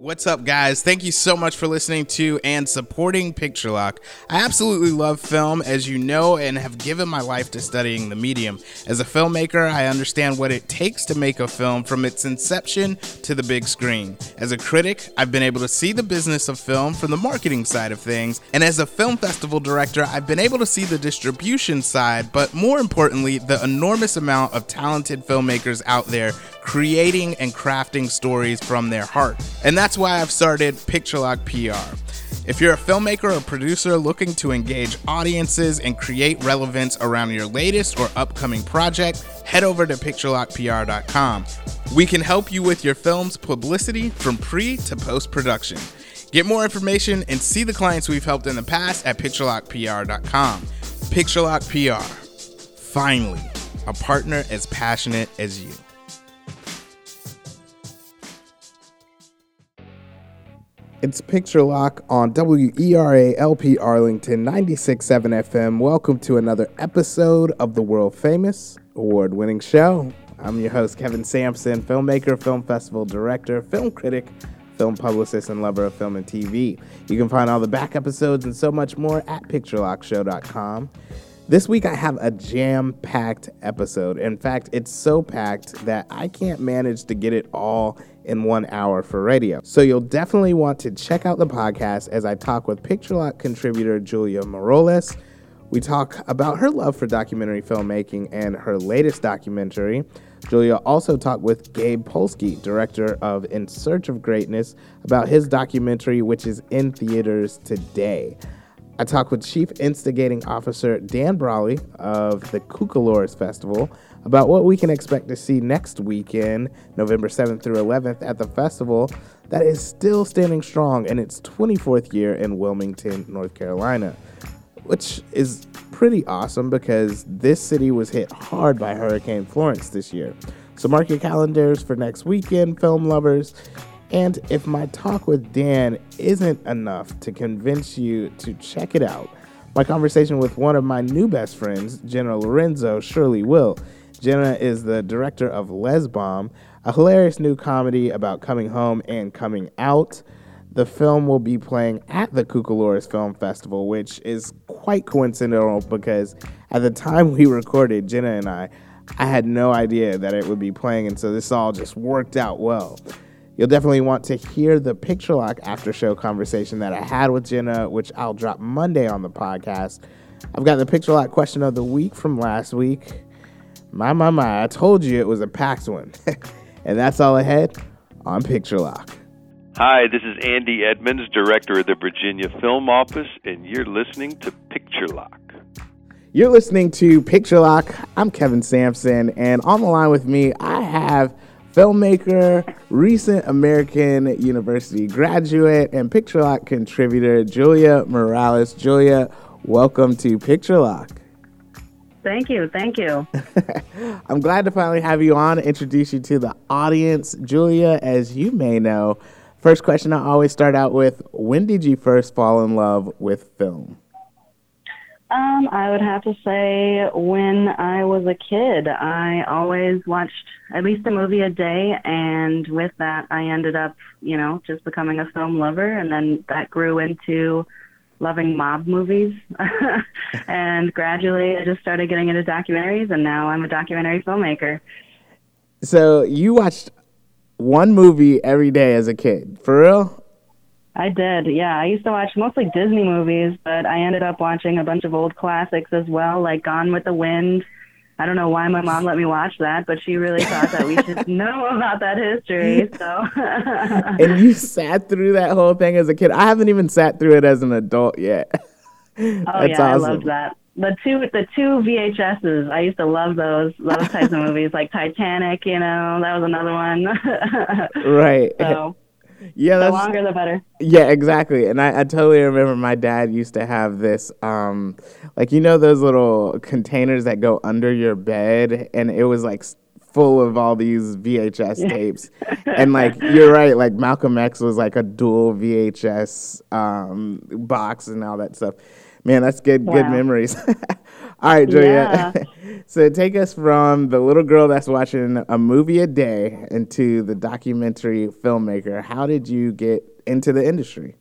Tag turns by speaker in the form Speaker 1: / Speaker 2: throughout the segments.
Speaker 1: What's up, guys? Thank you so much for listening to and supporting Picture Lock. I absolutely love film, as you know, and have given my life to studying the medium. As a filmmaker, I understand what it takes to make a film from its inception to the big screen. As a critic, I've been able to see the business of film from the marketing side of things, and as a film festival director, I've been able to see the distribution side, but more importantly, the enormous amount of talented filmmakers out there creating and crafting stories from their heart. And that's why I've started Picture Lock PR. If you're a filmmaker or producer looking to engage audiences and create relevance around your latest or upcoming project, head over to picturelockpr.com. We can help you with your film's publicity from pre to post production. Get more information and see the clients we've helped in the past at picturelockpr.com. Picturelock PR. Finally, a partner as passionate as you. It's Picture Lock on WERA LP Arlington 96.7 FM. Welcome to another episode of the world famous award winning show. I'm your host, Kevin Sampson, filmmaker, film festival director, film critic, film publicist, and lover of film and TV. You can find all the back episodes and so much more at picturelockshow.com. This week I have a jam packed episode. In fact, it's so packed that I can't manage to get it all in one hour for radio. So you'll definitely want to check out the podcast as I talk with Picture Lock contributor Julia Meiroles. We talk about her love for documentary filmmaking and her latest documentary. Julia also talked with Gabe Polsky, director of In Search of Greatness, about his documentary, which is in theaters today. I talked with Chief Instigating Officer Dan Brawley of the Cucalorus Festival about what we can expect to see next weekend, November 7th through 11th, at the festival that is still standing strong in its 24th year in Wilmington, North Carolina, which is pretty awesome because this city was hit hard by Hurricane Florence this year. So mark your calendars for next weekend, film lovers. And if my talk with Dan isn't enough to convince you to check it out, my conversation with one of my new best friends, Jenna Laurenzo, surely will. Jenna is the director of Les Lez Bomb, a hilarious new comedy about coming home and coming out. The film will be playing at the Cucalorus Film Festival, which is quite coincidental because at the time we recorded, Jenna and I, I had no idea that it would be playing, and so this all just worked out well. You'll definitely want to hear the Picture Lock after show conversation that I had with Jenna, which I'll drop Monday on the podcast. I've got the Picture Lock question of the week from last week. My, my, my, I told you it was a packed one. and that's all ahead on Picture Lock.
Speaker 2: Hi, this is Andy Edmunds, director of the Virginia Film Office, and you're listening to Picture Lock.
Speaker 1: You're listening to Picture Lock. I'm Kevin Sampson, and on the line with me, I have filmmaker, recent American University graduate, and Picture Lock contributor Julia Morales. Julia, welcome to Picture Lock.
Speaker 3: Thank you. Thank you.
Speaker 1: I'm glad to finally have you on, introduce you to the audience. Julia, as you may know, first question I always start out with when did you first fall in love with film?
Speaker 3: Um, I would have to say when I was a kid, I always watched at least a movie a day, and with that, I ended up, you know, just becoming a film lover, and then that grew into loving mob movies. and gradually I just started getting into documentaries and now I'm a documentary filmmaker.
Speaker 1: So you watched one movie every day as a kid, for real?
Speaker 3: I did, yeah. I used to watch mostly Disney movies, but I ended up watching a bunch of old classics as well, like Gone with the Wind, I don't know why my mom let me watch that, but she really thought that we should know about that history. So.
Speaker 1: and you sat through that whole thing as a kid. I haven't even sat through it as an adult yet.
Speaker 3: oh yeah, awesome. I loved that. The two the two VHSs, I used to love those those types of movies, like Titanic. You know, that was another one.
Speaker 1: right.
Speaker 3: So
Speaker 1: yeah,
Speaker 3: the longer the better.
Speaker 1: Yeah, exactly. And I, I totally remember my dad used to have this, um, like you know those little containers that go under your bed, and it was like full of all these VHS tapes. and like you're right, like Malcolm X was like a dual VHS um, box and all that stuff. Man, that's good wow. good memories. All right, Julia. Yeah. so take us from the little girl that's watching a movie a day into the documentary filmmaker. How did you get into the industry?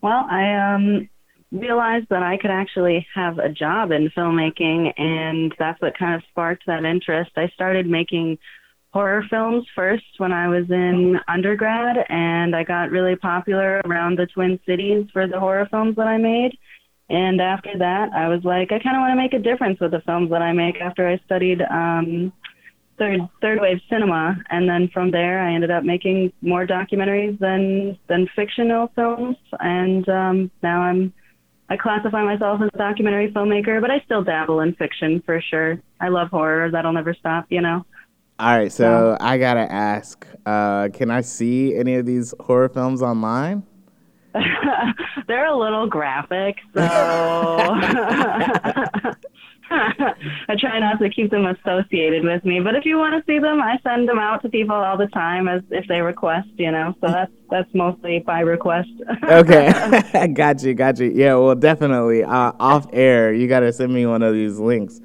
Speaker 3: Well, I um, realized that I could actually have a job in filmmaking, and that's what kind of sparked that interest. I started making horror films first when I was in undergrad, and I got really popular around the Twin Cities for the horror films that I made. And after that, I was like, I kind of want to make a difference with the films that I make. After I studied um, third third wave cinema, and then from there, I ended up making more documentaries than than fictional films. And um, now I'm I classify myself as a documentary filmmaker, but I still dabble in fiction for sure. I love horror; that'll never stop, you know.
Speaker 1: All right, so I gotta ask: uh, Can I see any of these horror films online?
Speaker 3: They're a little graphic, so I try not to keep them associated with me. But if you want to see them, I send them out to people all the time as if they request, you know. So that's that's mostly by request.
Speaker 1: okay, got you, got you. Yeah, well, definitely uh, off air, you got to send me one of these links.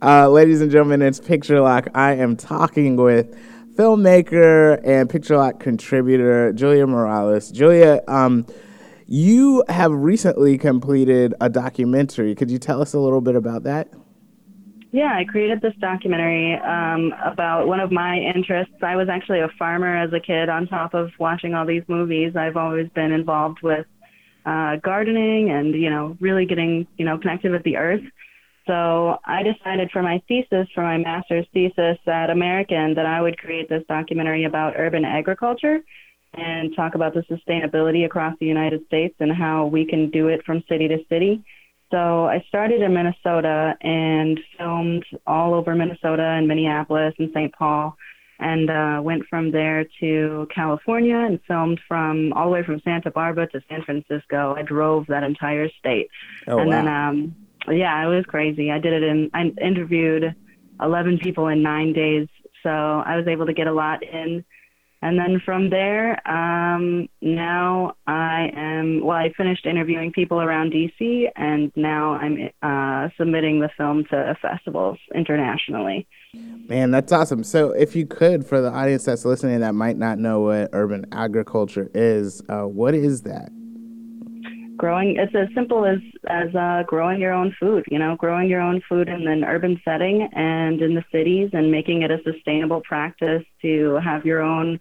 Speaker 1: Uh, ladies and gentlemen, it's Picture Lock. I am talking with filmmaker and Picture Lock contributor Julia Morales. Julia, um, you have recently completed a documentary. Could you tell us a little bit about that?
Speaker 3: Yeah, I created this documentary um, about one of my interests. I was actually a farmer as a kid. On top of watching all these movies, I've always been involved with uh, gardening and you know really getting you know connected with the earth. So I decided for my thesis, for my master's thesis at American, that I would create this documentary about urban agriculture and talk about the sustainability across the United States and how we can do it from city to city. So I started in Minnesota and filmed all over Minnesota and Minneapolis and St. Paul and uh, went from there to California and filmed from all the way from Santa Barbara to San Francisco. I drove that entire state.
Speaker 1: Oh,
Speaker 3: and
Speaker 1: wow.
Speaker 3: then um yeah, it was crazy. I did it in I interviewed 11 people in 9 days. So I was able to get a lot in and then from there, um, now I am, well, I finished interviewing people around DC, and now I'm uh, submitting the film to festivals internationally.
Speaker 1: Man, that's awesome. So, if you could, for the audience that's listening that might not know what urban agriculture is, uh, what is that?
Speaker 3: Growing it's as simple as as uh, growing your own food you know growing your own food in an urban setting and in the cities and making it a sustainable practice to have your own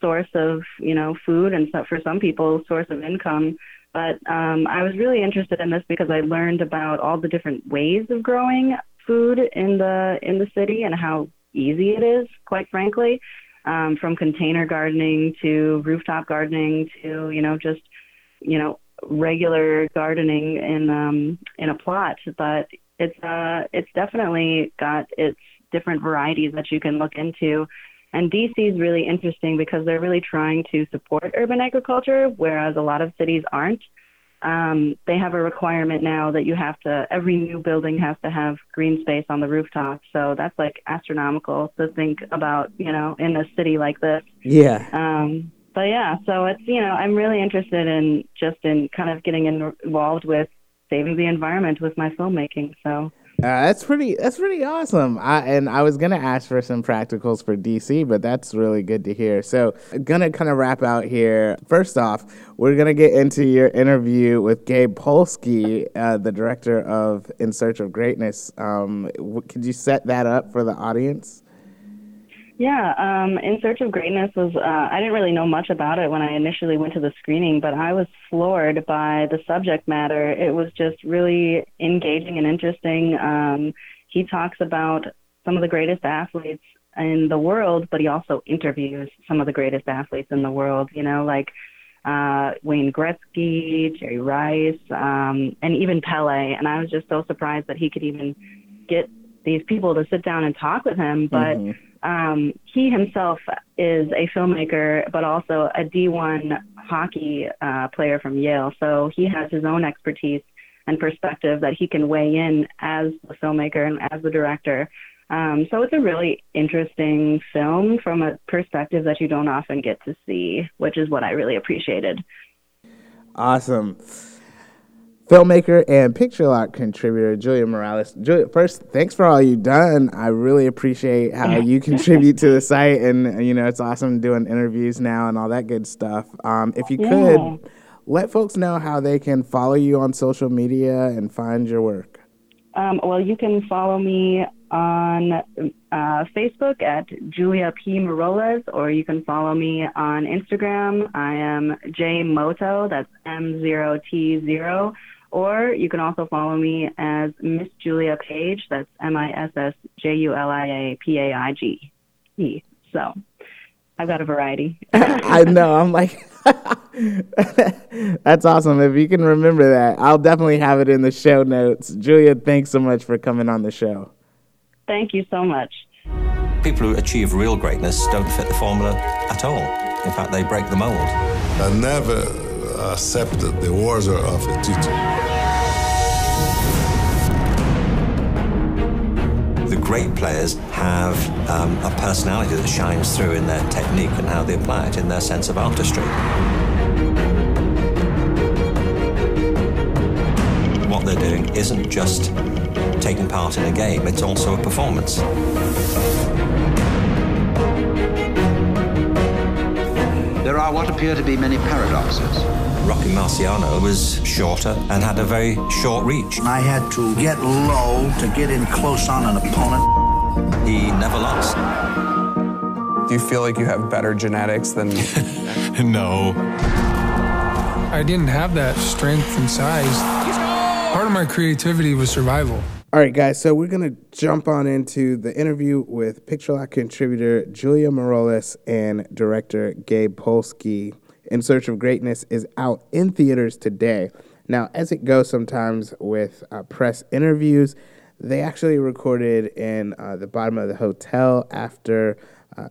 Speaker 3: source of you know food and so for some people source of income. But um, i was really interested in this because i learned about all the different ways of growing food in the in the city and how easy it is quite frankly um, from container gardening to rooftop gardening to you know just you know regular gardening in um in a plot but it's uh it's definitely got its different varieties that you can look into. And DC is really interesting because they're really trying to support urban agriculture whereas a lot of cities aren't. Um, they have a requirement now that you have to every new building has to have green space on the rooftop. So that's like astronomical to think about you know in a city like this.
Speaker 1: Yeah.
Speaker 3: um but yeah, so it's you know I'm really interested in just in kind of getting in, involved with saving the environment with my filmmaking. So
Speaker 1: Uh, that's pretty. That's pretty awesome. I, and I was gonna ask for some practicals for DC, but that's really good to hear. So, gonna kind of wrap out here. First off, we're gonna get into your interview with Gabe Polsky, uh, the director of In Search of Greatness. Um, w- could you set that up for the audience?
Speaker 3: Yeah, um, In Search of Greatness was uh, I didn't really know much about it when I initially went to the screening, but I was floored by the subject matter. It was just really engaging and interesting. Um, he talks about some of the greatest athletes in the world, but he also interviews some of the greatest athletes in the world. You know, like uh, Wayne Gretzky, Jerry Rice, um, and even Pele. And I was just so surprised that he could even get these people to sit down and talk with him. But
Speaker 1: Mhm.
Speaker 3: Um, he himself is a filmmaker, but also a D1 hockey uh, player from Yale. So he has his own expertise and perspective that he can weigh in as the filmmaker and as the director. Um, so it's a really interesting film from a perspective that you don't often get to see, which is what I really appreciated.
Speaker 1: Awesome. Filmmaker and picture lock contributor Julia Morales. Julia, first, thanks for all you've done. I really appreciate how you contribute to the site, and you know it's awesome doing interviews now and all that good stuff. Um, if you
Speaker 3: Yeah.
Speaker 1: could let folks know how they can follow you on social media and find your work.
Speaker 3: Um, well, you can follow me on uh, Facebook at Julia P. Maroles, or you can follow me on Instagram. I am J Moto, that's M0T0. Or you can also follow me as Miss Julia Page, that's M I S S J U L I A P A I G E. So I've got a variety.
Speaker 1: I know. I'm like, that's awesome. If you can remember that, I'll definitely have it in the show notes. Julia, thanks so much for coming on the show.
Speaker 3: Thank you so much.
Speaker 4: People who achieve real greatness don't fit the formula at all. In fact, they break the mold.
Speaker 5: I never accepted the order of a teacher.
Speaker 4: The great players have um, a personality that shines through in their technique and how they apply it in their sense of artistry. What they're doing isn't just taking part in a game, it's also a performance.
Speaker 6: There are what appear to be many paradoxes.
Speaker 4: Rocky Marciano was shorter and had a very short reach.
Speaker 7: I had to get low to get in close on an opponent.
Speaker 4: He never lost.
Speaker 8: Do you feel like you have better genetics than
Speaker 4: no.
Speaker 9: I didn't have that strength and size. Part of my creativity was survival.
Speaker 1: All right, guys, so we're going to jump on into the interview with Picture Lock contributor Julia Morales and director Gabe Polsky. In Search of Greatness is out in theaters today. Now, as it goes sometimes with uh, press interviews, they actually recorded in uh, the bottom of the hotel after uh,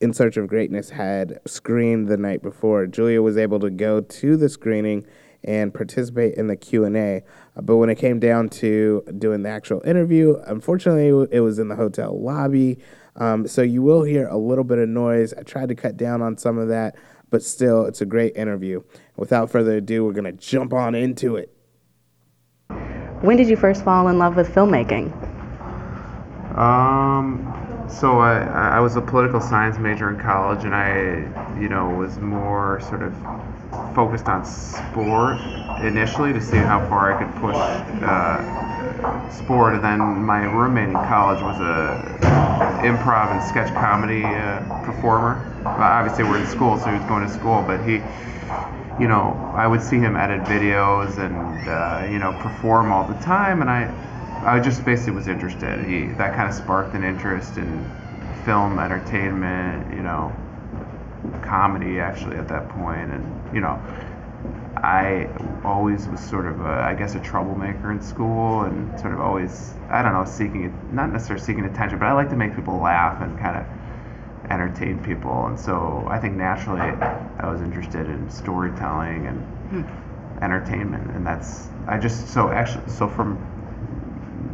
Speaker 1: In Search of Greatness had screened the night before. Julia was able to go to the screening and participate in the Q&A. Uh, but when it came down to doing the actual interview, unfortunately, it was in the hotel lobby. Um, so you will hear a little bit of noise. I tried to cut down on some of that, but still, it's a great interview. Without further ado, we're going to jump on into it.
Speaker 10: When did you first fall in love with filmmaking?
Speaker 11: Um, so I, I was a political science major in college, and I, you know, was more sort of focused on sport initially to see how far I could push uh, sport. And then my roommate in college was a improv and sketch comedy uh, performer. Well, obviously, we're in school, so he was going to school, but he you know, I would see him edit videos and uh, you know perform all the time, and I, I just basically was interested. He that kind of sparked an interest in film, entertainment, you know, comedy actually at that point, and you know, I always was sort of a, I guess a troublemaker in school, and sort of always I don't know seeking not necessarily seeking attention, but I like to make people laugh and kind of entertain people. And so i think naturally i was interested in storytelling and hmm. entertainment. And that's i just so actually so from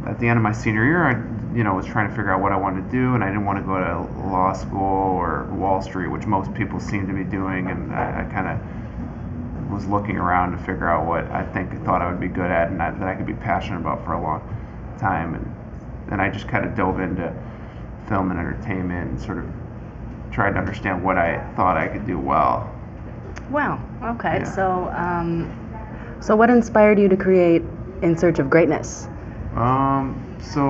Speaker 11: at the end of my senior year i you know was trying to figure out what i wanted to do and i didn't want to go to law school or wall street which most people seem to be doing and i, I kind of was looking around to figure out what i think thought i would be good at and I, that i could be passionate about for a long time and and i just kind of dove into film and entertainment and sort of tried to understand what I thought I could do well.
Speaker 10: Wow. Okay.
Speaker 11: Yeah.
Speaker 10: So, um, so what inspired you to create In Search of Greatness?
Speaker 11: Um, so,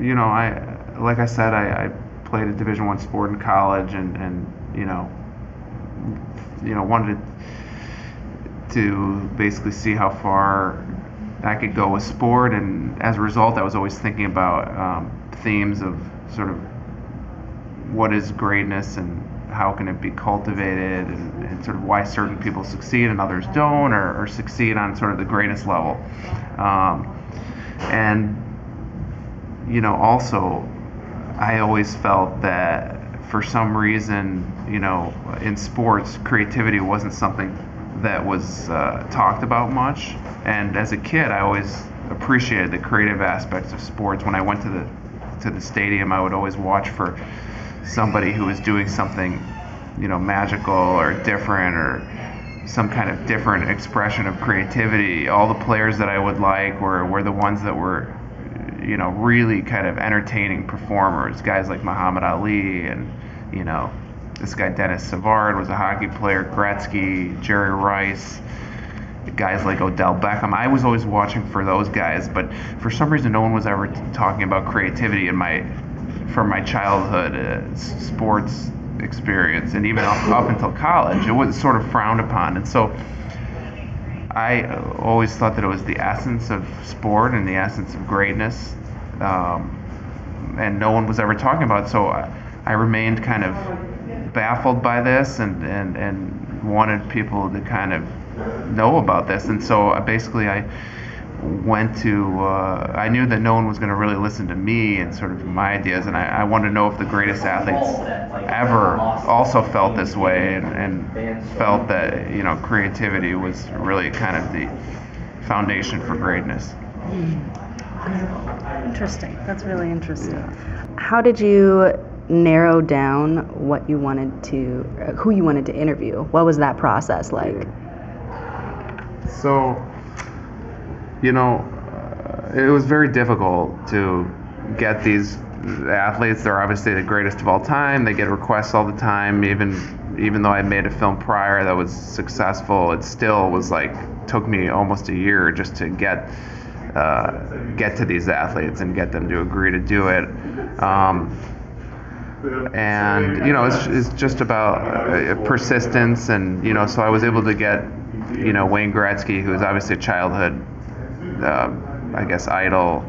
Speaker 11: you know, I like I said, I, I played a Division One sport in college, and and you know, you know, wanted to basically see how far I could go with sport, and as a result, I was always thinking about um, themes of sort of what is greatness and how can it be cultivated and, and, sort of why certain people succeed and others don't or, or succeed on sort of the greatest level. Um, and you know also i always felt that for some reason you know in sports creativity wasn't something that was uh, talked about much and as a kid i always appreciated the creative aspects of sports when i went to the to the stadium i would always watch for somebody who was doing something, you know, magical or different or some kind of different expression of creativity. All the players that I would like were, were the ones that were, you know, really kind of entertaining performers. Guys like Muhammad Ali and, you know, this guy Denis Savard was a hockey player, Gretzky, Jerry Rice, guys like Odell Beckham. I was always watching for those guys, but for some reason, no one was ever talking about creativity in my from my childhood uh, sports experience, and even up, up until college, it was sort of frowned upon. And so, I always thought that it was the essence of sport and the essence of greatness, um, and no one was ever talking about it. So I, I remained kind of baffled by this and, and, and wanted people to kind of know about this. And so uh, basically, I went to, uh, I knew that no one was going to really listen to me and sort of my ideas, and I, I wanted to know if the greatest athletes ever also felt this way and, and felt that, you know, creativity was really kind of the foundation for greatness.
Speaker 10: Interesting. That's really interesting. How did you narrow down what you wanted to, uh, who you wanted to interview? What was that process like?
Speaker 11: So, you know, uh, it was very difficult to get these athletes. They're obviously the greatest of all time. They get requests all the time. Even even though I made a film prior that was successful, it still was like took me almost a year just to get uh, get to these athletes and get them to agree to do it. Um, and you know, it's, it's just about uh, persistence, and you know, so I was able to get you know Wayne Gretzky, who is obviously a childhood, uh, I guess, idol.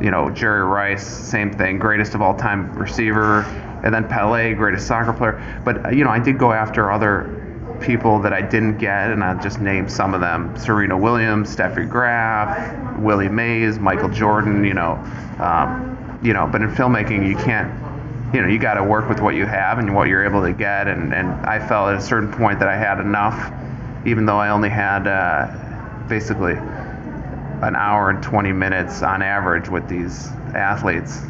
Speaker 11: You know Jerry Rice, same thing, greatest of all time receiver, and then Pele, greatest soccer player. But uh, you know I did go after other people that I didn't get, and I'll just name some of them: Serena Williams, Steffi Graf, Willie Mays, Michael Jordan. You know, um, you know. But in filmmaking, you can't you know you got to work with what you have and what you're able to get and, and i felt at a certain point that i had enough even though i only had uh, basically an hour and 20 minutes on average with these athletes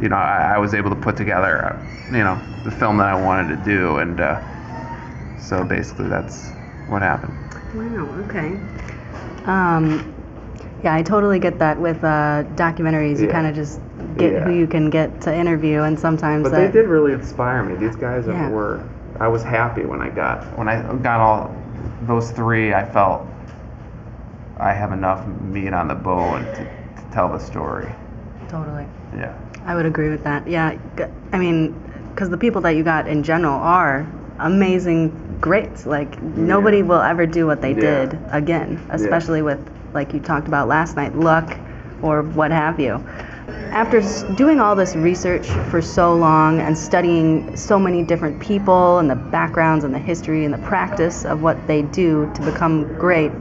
Speaker 11: you know i, I was able to put together uh, you know the film that i wanted to do and uh, so basically that's what happened
Speaker 10: wow okay um, yeah i totally get that with uh, documentaries you
Speaker 11: Yeah.
Speaker 10: kind of just get
Speaker 11: Yeah.
Speaker 10: who you can get to interview and sometimes
Speaker 11: But
Speaker 10: that
Speaker 11: they did really inspire me. These guys
Speaker 10: Yeah.
Speaker 11: were. I was happy when I got when I got all those three. I felt I have enough meat on the bone to, to tell the story.
Speaker 10: totally
Speaker 11: Yeah.
Speaker 10: I would agree with that. Yeah, I mean, because the people that you got in general are amazing, greats. Like nobody will ever do what they
Speaker 11: Yeah.
Speaker 10: did again, especially with like you talked about last night, luck or what have you. After doing all this research for so long and studying so many different people and the backgrounds and the history and the practice of what they do to become great,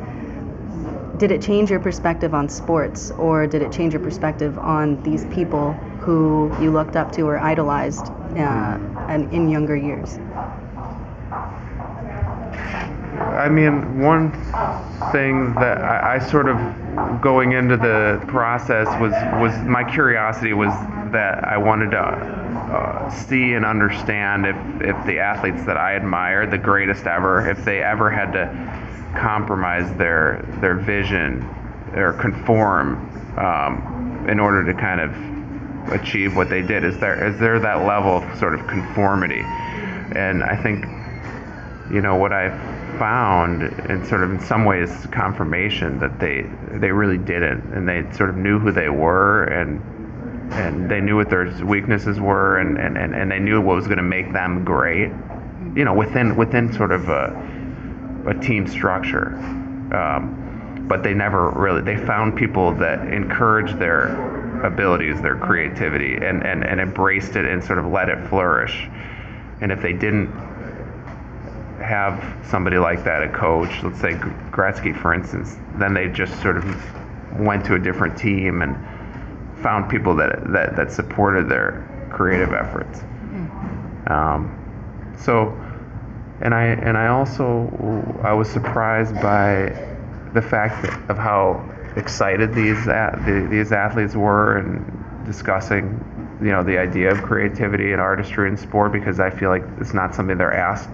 Speaker 10: did it change your perspective on sports or did it change your perspective on these people who you looked up to or idolized uh, and in younger years?
Speaker 11: I mean, one thing that I, I sort of going into the process was was my curiosity was that I wanted to uh, see and understand if if the athletes that I admired, the greatest ever, if they ever had to compromise their their vision or conform um, in order to kind of achieve what they did. Is there is there that level of sort of conformity? And I think you know what I found and sort of in some ways confirmation that they they really didn't and they sort of knew who they were and and they knew what their weaknesses were and, and, and, and they knew what was going to make them great you know within within sort of a, a team structure. Um, but they never really they found people that encouraged their abilities their creativity and, and, and embraced it and sort of let it flourish. And if they didn't have somebody like that, a coach, let's say Gretzky, for instance, then they just sort of went to a different team and found people that that, that supported their creative efforts. Um, so, and I and I also I was surprised by the fact that, of how excited these the, these athletes were and discussing you know the idea of creativity and artistry in sport because I feel like it's not something they're asked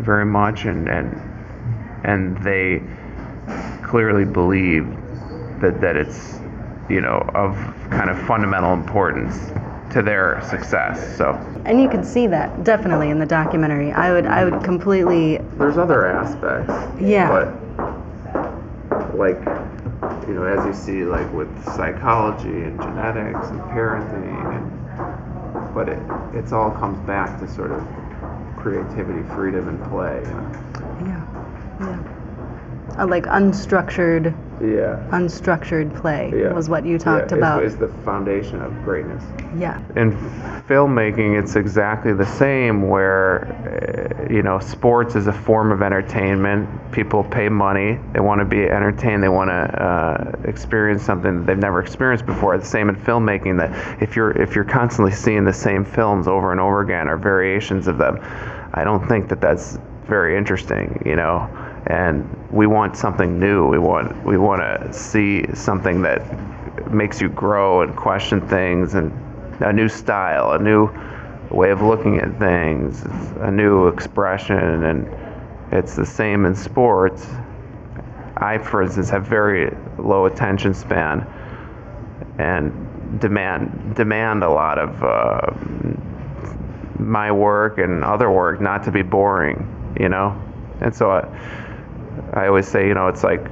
Speaker 11: very much and, and and they clearly believe that that it's you know of kind of fundamental importance to their success. So
Speaker 10: And you can see that definitely in the documentary. I would I would completely
Speaker 11: there's other aspects.
Speaker 10: Yeah.
Speaker 11: But like you know, as you see like with psychology and genetics and parenting and but it it's all comes back to sort of creativity, freedom and play, you know.
Speaker 10: Uh, like unstructured
Speaker 11: Yeah.
Speaker 10: unstructured play
Speaker 11: Yeah.
Speaker 10: was what you talked
Speaker 11: yeah,
Speaker 10: about.
Speaker 11: Is, the foundation of greatness.
Speaker 10: yeah.
Speaker 11: In filmmaking, it's exactly the same. Where uh, you know, sports is a form of entertainment. People pay money. They want to be entertained. They want to uh, experience something that they've never experienced before. The same in filmmaking. That if you're if you're constantly seeing the same films over and over again or variations of them, I don't think that that's very interesting. You know, and we want something new. We want we want to see something that makes you grow and question things and a new style, a new way of looking at things, a new expression, and it's the same in sports. I, for instance, have very low attention span and demand demand a lot of uh, my work and other work not to be boring, you know. And so I, I always say, you know, it's like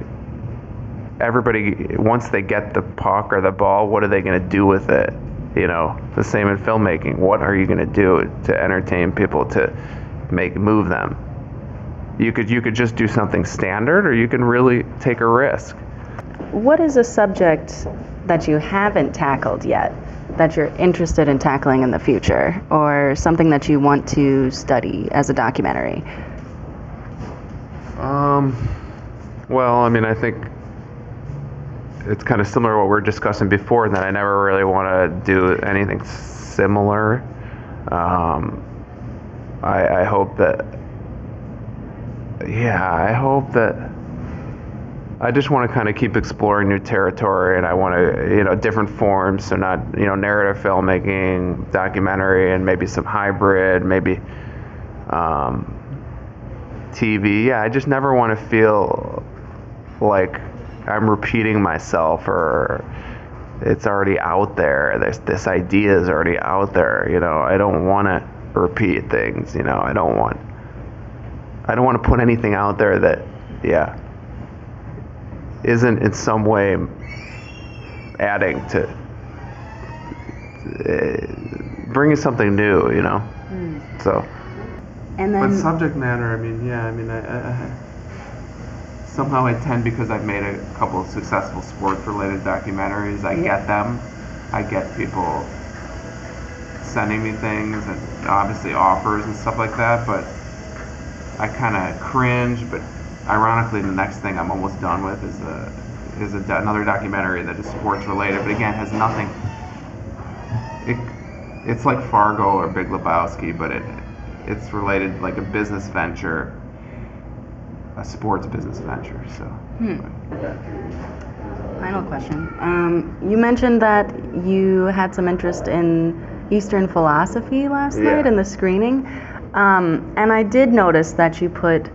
Speaker 11: everybody once they get the puck or the ball, what are they going to do with it? You know, the same in filmmaking. What are you going to do to entertain people to make move them? You could you could just do something standard, or you can really take a risk.
Speaker 10: What is a subject that you haven't tackled yet that you're interested in tackling in the future or something that you want to study as a documentary?
Speaker 11: Um, well, I mean, I think it's kind of similar to what we were discussing before, that I never really want to do anything similar. Um, I, I hope that, yeah, I hope that. I just want to kind of keep exploring new territory, and I want to, you know, different forms. So not, you know, narrative filmmaking, documentary, and maybe some hybrid, maybe um, TV. Yeah, I just never want to feel like I'm repeating myself or it's already out there. This this idea is already out there. You know, I don't want to repeat things. You know, I don't want. I don't want to put anything out there that, yeah, isn't in some way adding to uh, bringing something new. You know, so.
Speaker 10: And
Speaker 11: But subject matter, I mean, yeah, I mean, I, I, I somehow I tend because I've made a couple of successful sports-related documentaries. I
Speaker 10: Yeah.
Speaker 11: get them. I get people sending me things and obviously offers and stuff like that. But I kind of cringe. But ironically, the next thing I'm almost done with is a is a, another documentary that is sports-related, but again has nothing. It, it's like Fargo or Big Lebowski, but it it's related like a business venture, a sports business venture. So.
Speaker 10: Final question. Um, you mentioned that you had some interest in Eastern philosophy last
Speaker 11: Yeah.
Speaker 10: night in the screening. Um, and I did notice that you put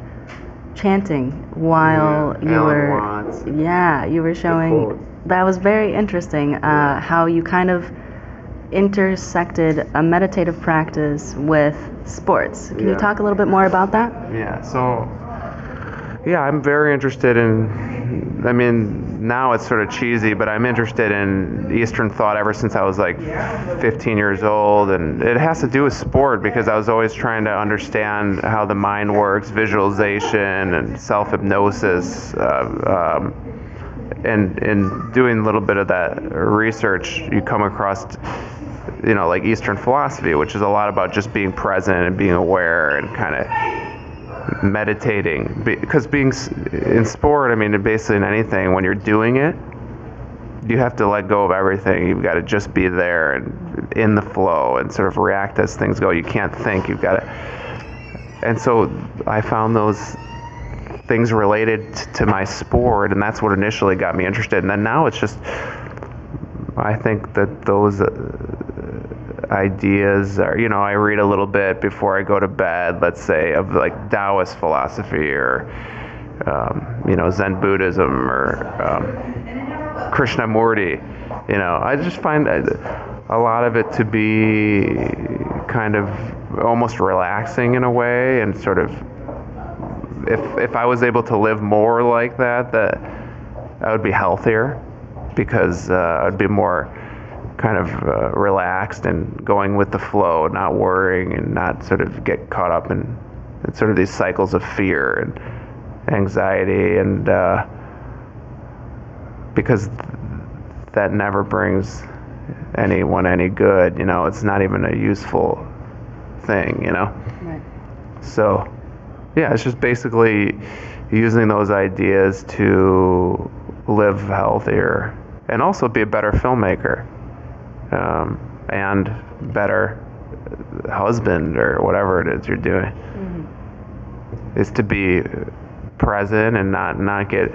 Speaker 10: chanting while
Speaker 11: Yeah,
Speaker 10: you were. Yeah, you were showing. That was very interesting. Uh, how you kind of intersected a meditative practice with sports. Can you talk a little bit more about that?
Speaker 11: Yeah, so yeah, I'm very interested in I mean, now it's sort of cheesy, but I'm interested in Eastern thought ever since I was like 15 years old and it has to do with sport because I was always trying to understand how the mind works, visualization and self-hypnosis uh, um, and in doing a little bit of that research, you come across you know, like Eastern philosophy, which is a lot about just being present and being aware and kind of meditating. Because being in sport, I mean, basically in anything, when you're doing it, you have to let go of everything. You've got to just be there and in the flow and sort of react as things go. You can't think. You've got to. And so I found those things related to my sport, and that's what initially got me interested. And then now it's just, I think that those uh, ideas or you know, I read a little bit before I go to bed, let's say, of like Taoist philosophy or, um, you know, Zen Buddhism or um, Krishnamurti. You know, I just find a lot of it to be kind of almost relaxing in a way, and sort of if if I was able to live more like that, that I would be healthier because uh, I'd be more kind of uh, relaxed and going with the flow, not worrying and not sort of get caught up in, in sort of these cycles of fear and anxiety and uh, because that never brings anyone any good you know it's not even a useful thing you know
Speaker 10: Right.
Speaker 11: so yeah it's just basically using those ideas to live healthier and also be a better filmmaker and better husband or whatever it is you're doing. Is to be present and not not get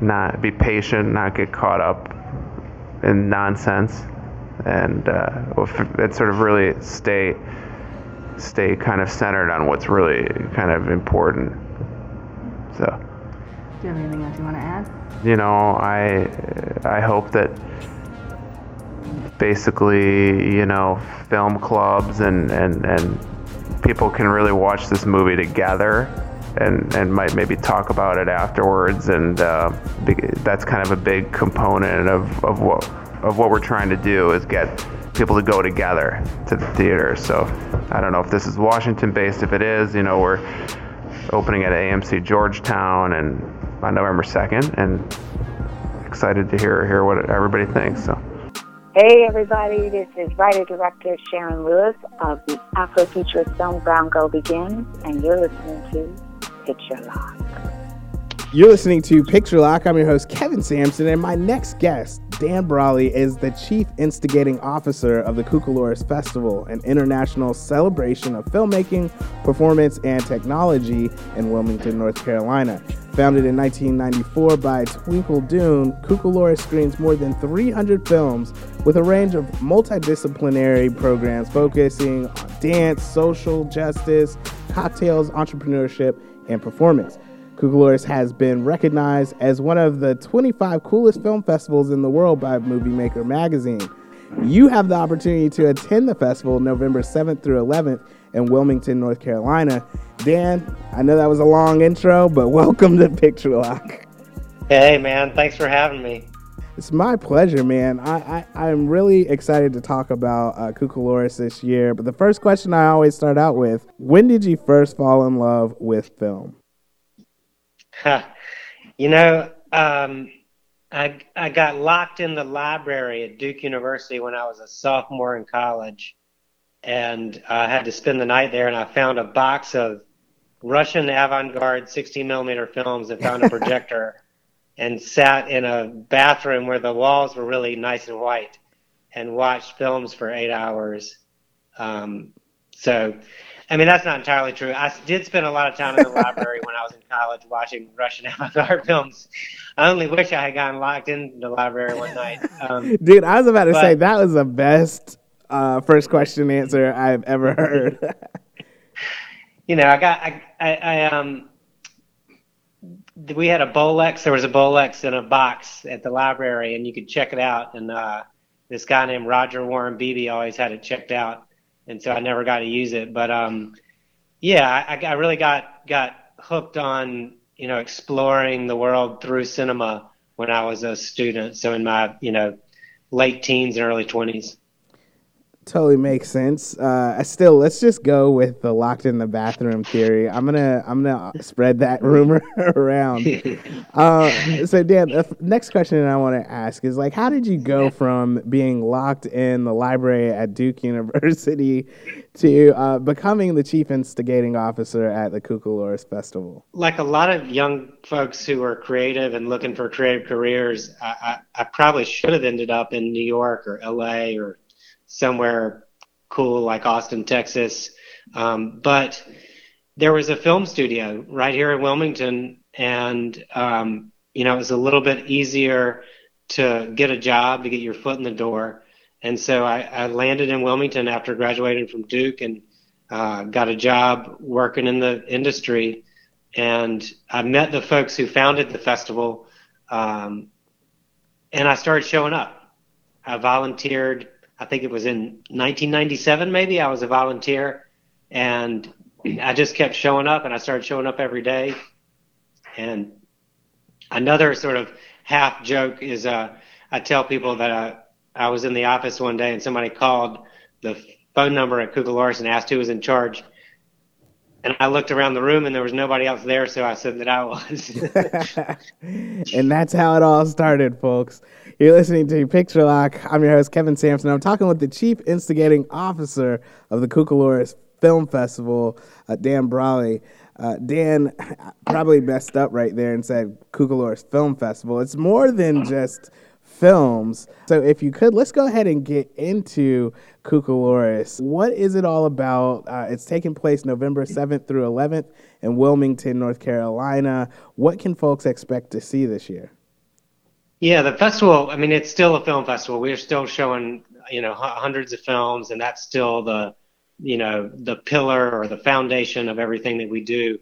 Speaker 11: not be patient not get caught up in nonsense and uh, and sort of really stay stay kind of centered on what's really kind of important. So.
Speaker 10: Do you have anything else you want to add?
Speaker 11: you know, I I hope that basically, you know, film clubs and, and, and people can really watch this movie together and, and might maybe talk about it afterwards. And uh, that's kind of a big component of, of what of what we're trying to do is get people to go together to the theater. So I don't know if this is Washington based. If it is, you know, we're opening at AMC Georgetown and on November 2nd and excited to hear hear what everybody thinks. So
Speaker 12: Hey everybody, this is writer director Sharon Lewis of the Afrofuturist film Brown Girl Begins, and you're listening to Picture Lock.
Speaker 1: You're listening to Picture Lock. I'm your host, Kevin Sampson, and my next guest, Dan Brawley, is the Chief Instigating Officer of the Cucalorus Festival, an international celebration of filmmaking, performance, and technology in Wilmington, North Carolina. Founded in 1994 by Twinkle Dune, Cucalorus screens more than 300 films with a range of multidisciplinary programs focusing on dance, social justice, cocktails, entrepreneurship, and performance. Cucalorus has been recognized as one of the 25 coolest film festivals in the world by Movie Maker magazine. You have the opportunity to attend the festival November 7th through 11th in Wilmington, North Carolina. Dan, I know that was a long intro, but welcome to Picture Lock.
Speaker 13: Hey, man, thanks for having me.
Speaker 1: It's my pleasure, man. I, I, I'm really excited to talk about uh, Cucalorus this year. But the first question I always start out with when did you first fall in love with film?
Speaker 13: you know, um, I I got locked in the library at Duke University when I was a sophomore in college, and I had to spend the night there. And I found a box of Russian avant-garde 16 millimeter films and found a projector, and sat in a bathroom where the walls were really nice and white, and watched films for eight hours. Um, so, I mean, that's not entirely true. I did spend a lot of time in the library when I was in college watching Russian avant-garde films. I only wish I had gotten locked in the library one night. Um,
Speaker 1: Dude, I was about to
Speaker 13: but-
Speaker 1: say that was the best uh, first question answer I've ever heard.
Speaker 13: you know, I got, I, I, I um, we had a Bolex. There was a Bolex in a box at the library, and you could check it out. And uh, this guy named Roger Warren Beebe always had it checked out, and so I never got to use it. But um, yeah, I, I really got got hooked on you know exploring the world through cinema when I was a student. So in my you know late teens and early twenties.
Speaker 1: Totally makes sense. Uh, still let's just go with the locked in the bathroom theory. I'm gonna I'm gonna spread that rumor around. Uh, so Dan, the f- next question I want to ask is like, how did you go from being locked in the library at Duke University to uh, becoming the chief instigating officer at the Cucalorus Festival?
Speaker 13: like a lot of young folks who are creative and looking for creative careers, I, I, I probably should have ended up in New York or LA or somewhere cool like Austin, Texas. Um, but there was a film studio right here in Wilmington, and um, you know it was a little bit easier to get a job to get your foot in the door. And so I, I landed in Wilmington after graduating from Duke and uh, got a job working in the industry and I met the folks who founded the festival, um, and I started showing up. I volunteered. I think it was in 1997, maybe. I was a volunteer, and I just kept showing up, and I started showing up every day. And another sort of half joke is uh, I tell people that I, I was in the office one day and somebody called the phone number at Cucalorus and asked who was in charge. And I looked around the room and there was nobody else there, so I said that I was.
Speaker 1: and that's how it all started, folks. You're listening to Picture Lock. I'm your host, Kevin Sampson. I'm talking with the chief instigating officer of the Cucalorus Film Festival, uh, Dan Brawley. Uh, Dan probably messed up right there and said Cucalorus Film Festival. It's more than just films. So if you could, let's go ahead and get into Cucalorus. What is it all about? Uh, it's taking place November 7th through 11th in Wilmington, North Carolina. What can folks expect to see this year?
Speaker 13: Yeah, the festival, I mean, it's still a film festival. We're still showing, you know, hundreds of films, and that's still the, you know, the pillar or the foundation of everything that we do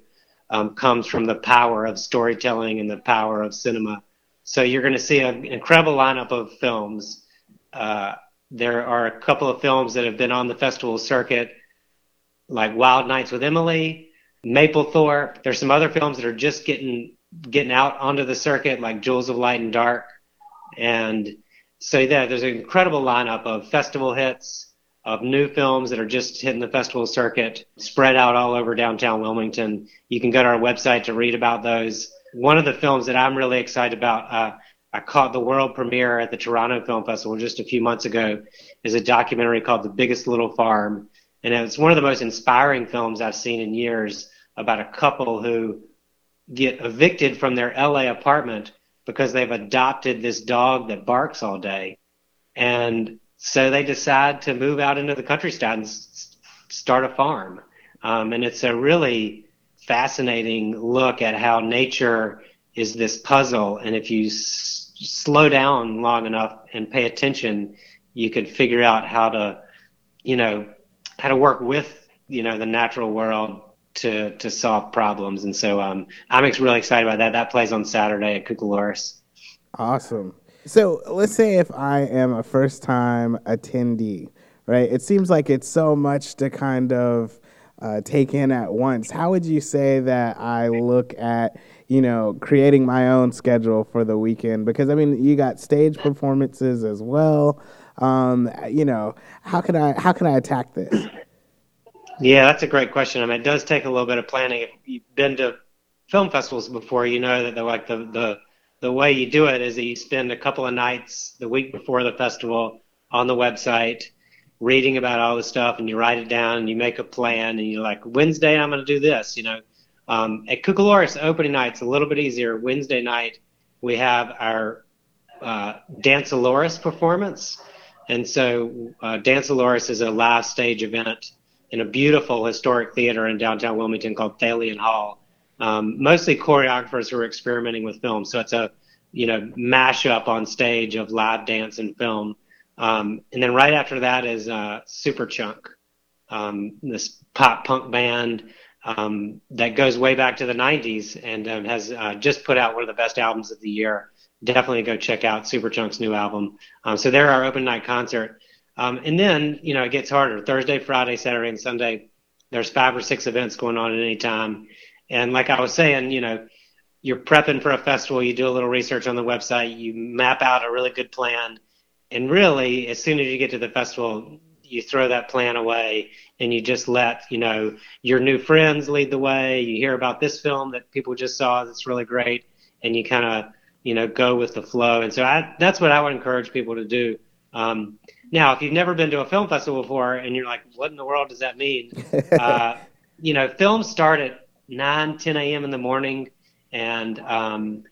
Speaker 13: um, comes from the power of storytelling and the power of cinema. So you're going to see an incredible lineup of films. Uh, there are a couple of films that have been on the festival circuit, like Wild Nights with Emily, Mapplethorpe. There's some other films that are just getting getting out onto the circuit, like Jewels of Light and Dark. And so yeah, there's an incredible lineup of festival hits, of new films that are just hitting the festival circuit, spread out all over downtown Wilmington. You can go to our website to read about those. One of the films that I'm really excited about, uh, I caught the world premiere at the Toronto Film Festival just a few months ago, is a documentary called The Biggest Little Farm. And it's one of the most inspiring films I've seen in years about a couple who get evicted from their LA apartment because they've adopted this dog that barks all day. And so they decide to move out into the countryside and s- start a farm. Um, and it's a really fascinating look at how nature is this puzzle. And if you s- slow down long enough and pay attention, you could figure out how to, you know, how to work with, you know, the natural world to to solve problems. And so um, I'm really excited about that. That plays on Saturday at Cucalorus.
Speaker 1: Awesome. So let's say if I am a first time attendee, right? It seems like it's so much to kind of uh, take in at once. How would you say that I look at, you know, creating my own schedule for the weekend? Because I mean, you got stage performances as well. Um, you know, how can I how can I attack this?
Speaker 13: Yeah, that's a great question. I mean, it does take a little bit of planning. If you've been to film festivals before, you know that they're like the the the way you do it is that you spend a couple of nights the week before the festival on the website reading about all the stuff and you write it down and you make a plan and you're like wednesday i'm going to do this you know um, at Cucalorus opening night it's a little bit easier wednesday night we have our uh, Dancealorus performance and so uh, Dancealorus is a live stage event in a beautiful historic theater in downtown wilmington called thalian hall um, mostly choreographers who are experimenting with film. So it's a you know mashup on stage of live dance and film. Um, and then right after that is uh, Superchunk, um, this pop punk band um, that goes way back to the 90s and um, has uh, just put out one of the best albums of the year. Definitely go check out Superchunk's new album. Um, so they're our open night concert. Um, and then, you know, it gets harder. Thursday, Friday, Saturday, and Sunday, there's five or six events going on at any time. And like I was saying, you know, you're prepping for a festival, you do a little research on the website, you map out a really good plan, and really, as soon as you get to the festival, you throw that plan away and you just let you know your new friends lead the way. You hear about this film that people just saw that's really great, and you kind of you know go with the flow. And so I, that's what I would encourage people to do. Um, now, if you've never been to a film festival before and you're like, what in the world does that mean? uh, you know, films start at 9, 10 a.m. in the morning. And um,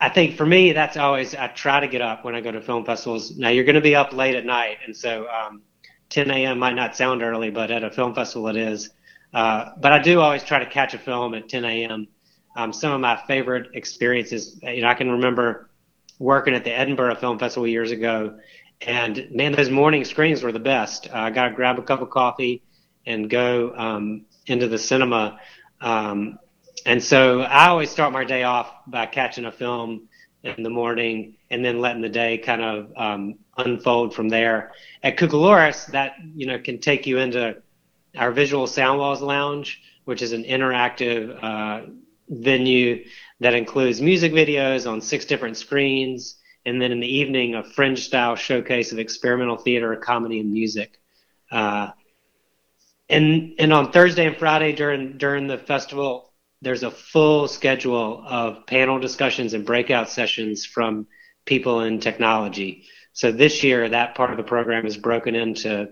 Speaker 13: I think for me, that's always, I try to get up when I go to film festivals. Now, you're going to be up late at night. And so um, 10 a.m. might not sound early, but at a film festival it is. Uh, but I do always try to catch a film at 10 a.m. Um, some of my favorite experiences, you know, I can remember working at the Edinburgh Film Festival years ago. And man, those morning screens were the best. Uh, I got to grab a cup of coffee and go um, into the cinema um, and so I always start my day off by catching a film in the morning and then letting the day kind of um, unfold from there. At Cucalorus, that you know can take you into our Visual Sound Walls Lounge, which is an interactive uh, venue that includes music videos on six different screens, and then in the evening a fringe style showcase of experimental theater, comedy, and music. Uh, and and on Thursday and Friday during during the festival, there's a full schedule of panel discussions and breakout sessions from people in technology. So this year, that part of the program is broken into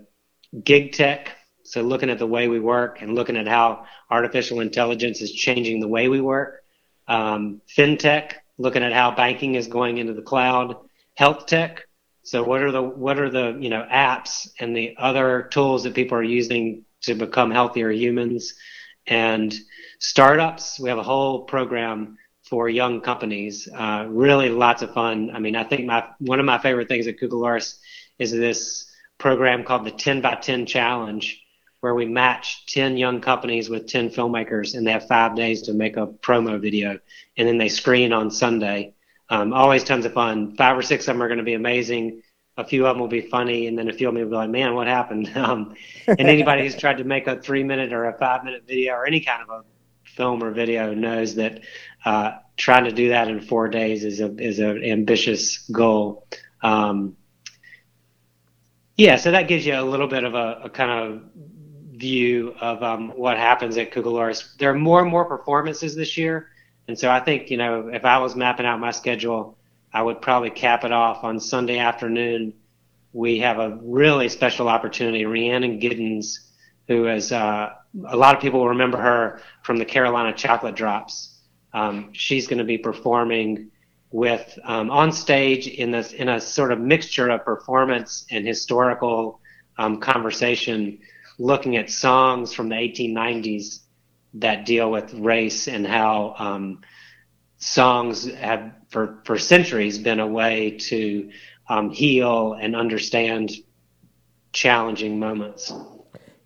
Speaker 13: gig tech. So looking at the way we work and looking at how artificial intelligence is changing the way we work. Um, fintech, looking at how banking is going into the cloud. Health tech. So what are the what are the you know apps and the other tools that people are using to become healthier humans? And startups. We have a whole program for young companies. Uh, really lots of fun. I mean, I think my one of my favorite things at Cucalorus is this program called the 10 by 10 Challenge, where we match 10 young companies with 10 filmmakers, and they have five days to make a promo video, and then they screen on Sunday. Um, always tons of fun. Five or six of them are going to be amazing. A few of them will be funny, and then a few of them will be like, "Man, what happened?" Um, and anybody who's tried to make a three-minute or a five-minute video or any kind of a film or video knows that uh, trying to do that in four days is a is an ambitious goal. Um, yeah, so that gives you a little bit of a, a kind of view of um, what happens at Cucalorus. There are more and more performances this year, and so I think you know if I was mapping out my schedule, I would probably cap it off on Sunday afternoon. We have a really special opportunity. Rhiannon Giddens, who is uh, a lot of people will remember her from the Carolina Chocolate Drops. Um, she's going to be performing with um, on stage in this in a sort of mixture of performance and historical um, conversation, looking at songs from the 1890s that deal with race and how um, songs have for for centuries been a way to um, heal and understand challenging moments.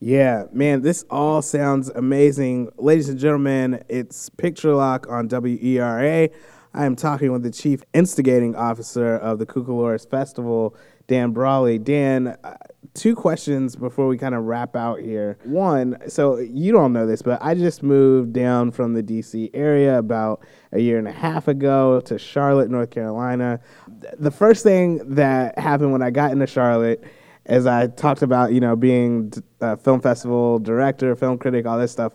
Speaker 1: Yeah, man, this all sounds amazing. Ladies and gentlemen, it's Picture Lock on WERA. I am talking with the chief instigating officer of the Cucalorus Festival, Dan Brawley. Dan, uh, two questions before we kind of wrap out here. One, so you don't know this, but I just moved down from the DC area about a year and a half ago to Charlotte, North Carolina. The first thing that happened when I got into Charlotte as I talked about, you know, being a film festival director, film critic, all this stuff,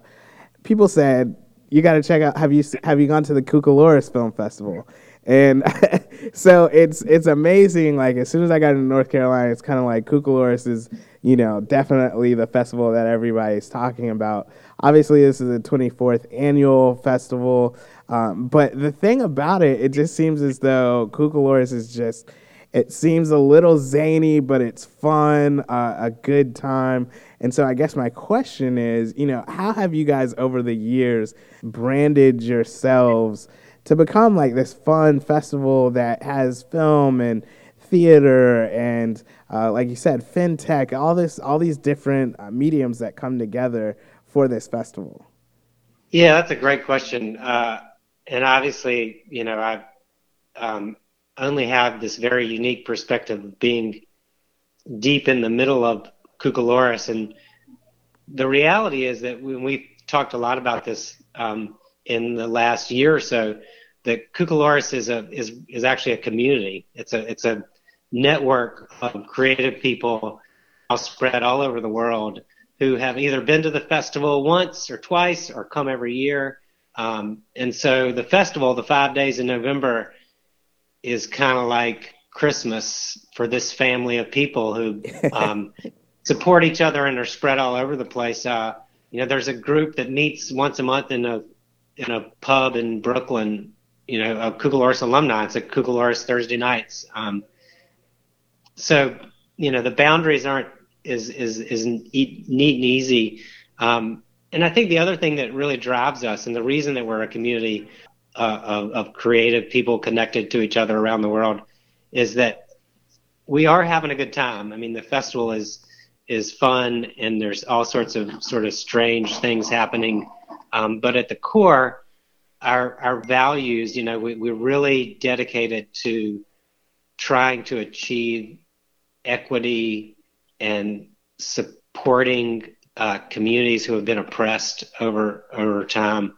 Speaker 1: people said, "You got to check out. Have you have you gone to the Cucalorus Film Festival?" And so it's it's amazing. Like as soon as I got into North Carolina, it's kind of like Cucalorus is, you know, definitely the festival that everybody's talking about. Obviously, this is the 24th annual festival, um, but the thing about it, it just seems as though Cucalorus is just it seems a little zany, but it's fun, uh, a good time. And so I guess my question is, you know, how have you guys over the years branded yourselves to become like this fun festival that has film and theater and uh, like you said fintech all this all these different uh, mediums that come together for this festival
Speaker 13: yeah that's a great question uh, and obviously you know i've um, only have this very unique perspective of being deep in the middle of Cucalorus. And the reality is that when we talked a lot about this um, in the last year or so, that Cucalorus is a is is actually a community. It's a it's a network of creative people all spread all over the world who have either been to the festival once or twice or come every year. Um, and so the festival, the five days in November, is kind of like Christmas for this family of people who um, support each other and are spread all over the place. Uh, you know, there's a group that meets once a month in a in a pub in Brooklyn. You know, a Cucalorus alumni. It's a Cucalorus Thursday nights. Um, so you know, the boundaries aren't is is is neat and easy. Um, and I think the other thing that really drives us, and the reason that we're a community uh, of, of creative people connected to each other around the world is that we are having a good time. I mean, the festival is is fun, and there's all sorts of sort of strange things happening. Um, but at the core, our our values, you know, we, we're really dedicated to trying to achieve equity and supporting uh, communities who have been oppressed over over time.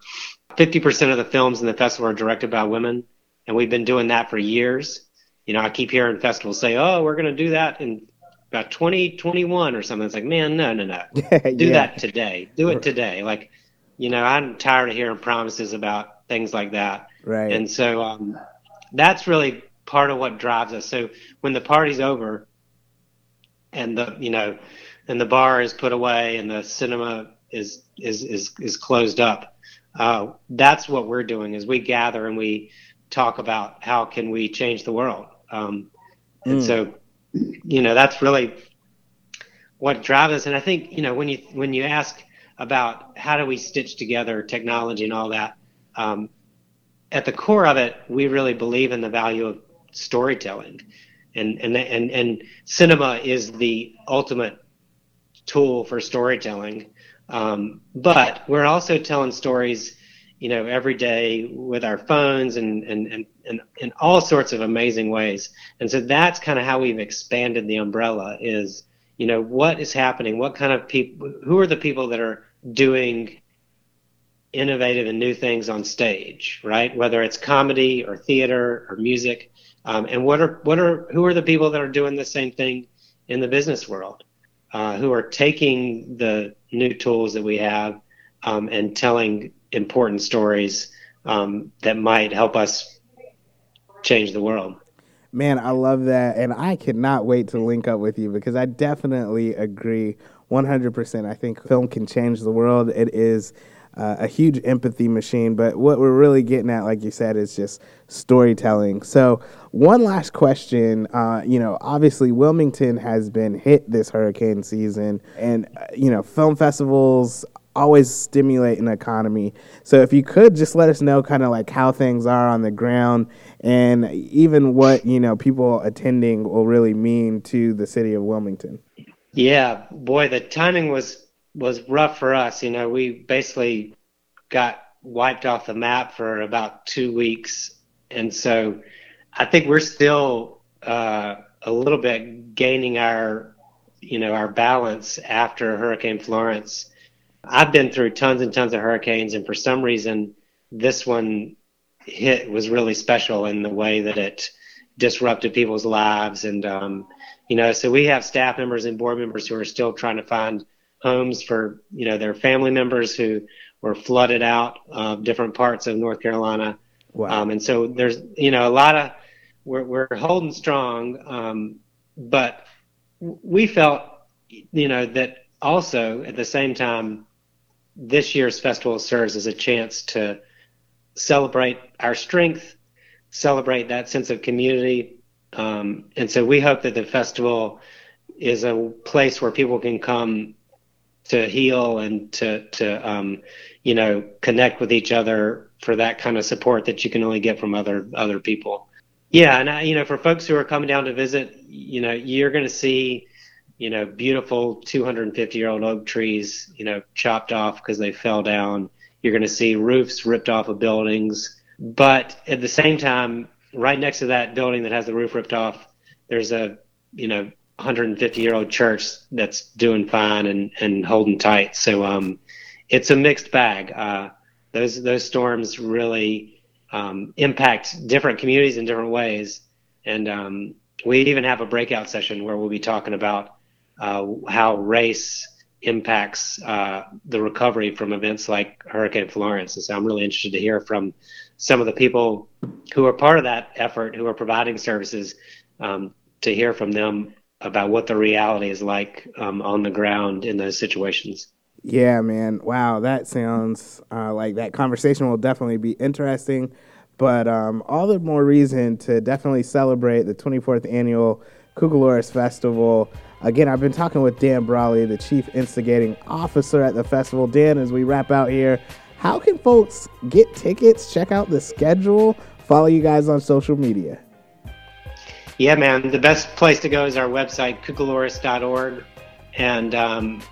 Speaker 13: Fifty percent of the films in the festival are directed by women, and we've been doing that for years. You know, I keep hearing festivals say, "Oh, we're going to do that in about 2021 or something." It's like, man, no, no, no. do
Speaker 1: Yeah.
Speaker 13: that today. Do it today. Like, you know, I'm tired of hearing promises about things like that.
Speaker 1: Right.
Speaker 13: And so um, that's really part of what drives us. So when the party's over and the you know and the bar is put away and the cinema is is is, is closed up, uh, that's what we're doing is we gather and we talk about how can we change the world. Um, and
Speaker 1: Mm.
Speaker 13: so you know that's really what drives us. And I think you know when you when you ask about how do we stitch together technology and all that, um, at the core of it, we really believe in the value of storytelling, and and and and cinema is the ultimate tool for storytelling. Um, but we're also telling stories, you know, every day with our phones and and and and in all sorts of amazing ways. And so that's kind of how we've expanded the umbrella. Is you know what is happening? What kind of people? Who are the people that are doing innovative and new things on stage, right? Whether it's comedy or theater or music, um, and what are what are who are the people that are doing the same thing in the business world, uh, who are taking the new tools that we have um, and telling important stories um, that might help us change the world.
Speaker 1: Man, I love that. And I cannot wait to link up with you because I definitely agree 100%. I think film can change the world. It is uh, a huge empathy machine. But what we're really getting at, like you said, is just storytelling. So, one last question. Uh, you know, obviously, Wilmington has been hit this hurricane season, and, uh, you know, film festivals always stimulate an economy. So if you could just let us know kind of like how things are on the ground and even what, you know, people attending will really mean to the city of Wilmington.
Speaker 13: Yeah, boy, the timing was was rough for us. You know, we basically got wiped off the map for about two weeks, and so I think we're still uh, a little bit gaining our, you know, our balance after Hurricane Florence. I've been through tons and tons of hurricanes, and for some reason, this one hit was really special in the way that it disrupted people's lives. And, um, you know, so we have staff members and board members who are still trying to find homes for, you know, their family members who were flooded out of different parts of North Carolina.
Speaker 1: Wow.
Speaker 13: Um, and so there's, you know, a lot of, we're, we're holding strong. Um, but we felt, you know, that also at the same time, this year's festival serves as a chance to celebrate our strength, celebrate that sense of community. Um, and so we hope that the festival is a place where people can come to heal and to, to um, you know, connect with each other for that kind of support that you can only get from other other people. Yeah, and I, you know, for folks who are coming down to visit, you know, you're going to see you know, beautiful 250 year old oak trees, you know, chopped off because they fell down. You're going to see roofs ripped off of buildings. But at the same time, right next to that building that has the roof ripped off, there's a, you know, 150 year old church that's doing fine and, and holding tight. So, um, it's a mixed bag. Uh, those, those storms really, um, impact different communities in different ways. And, um, we even have a breakout session where we'll be talking about uh, how race impacts uh, the recovery from events like Hurricane Florence. And so I'm really interested to hear from some of the people who are part of that effort, who are providing services, um, to hear from them about what the reality is like um, on the ground in those situations.
Speaker 1: Yeah, man. Wow, that sounds uh, like that conversation will definitely be interesting. But um, all the more reason to definitely celebrate the 24th annual Cucalorus Festival. Again, I've been talking with Dan Brawley, the chief instigating officer at the festival. Dan, as we wrap out here, how can folks get tickets, check out the schedule, follow you guys on social media?
Speaker 13: Yeah, man. The best place to go is our website, cucalorus.org. And um,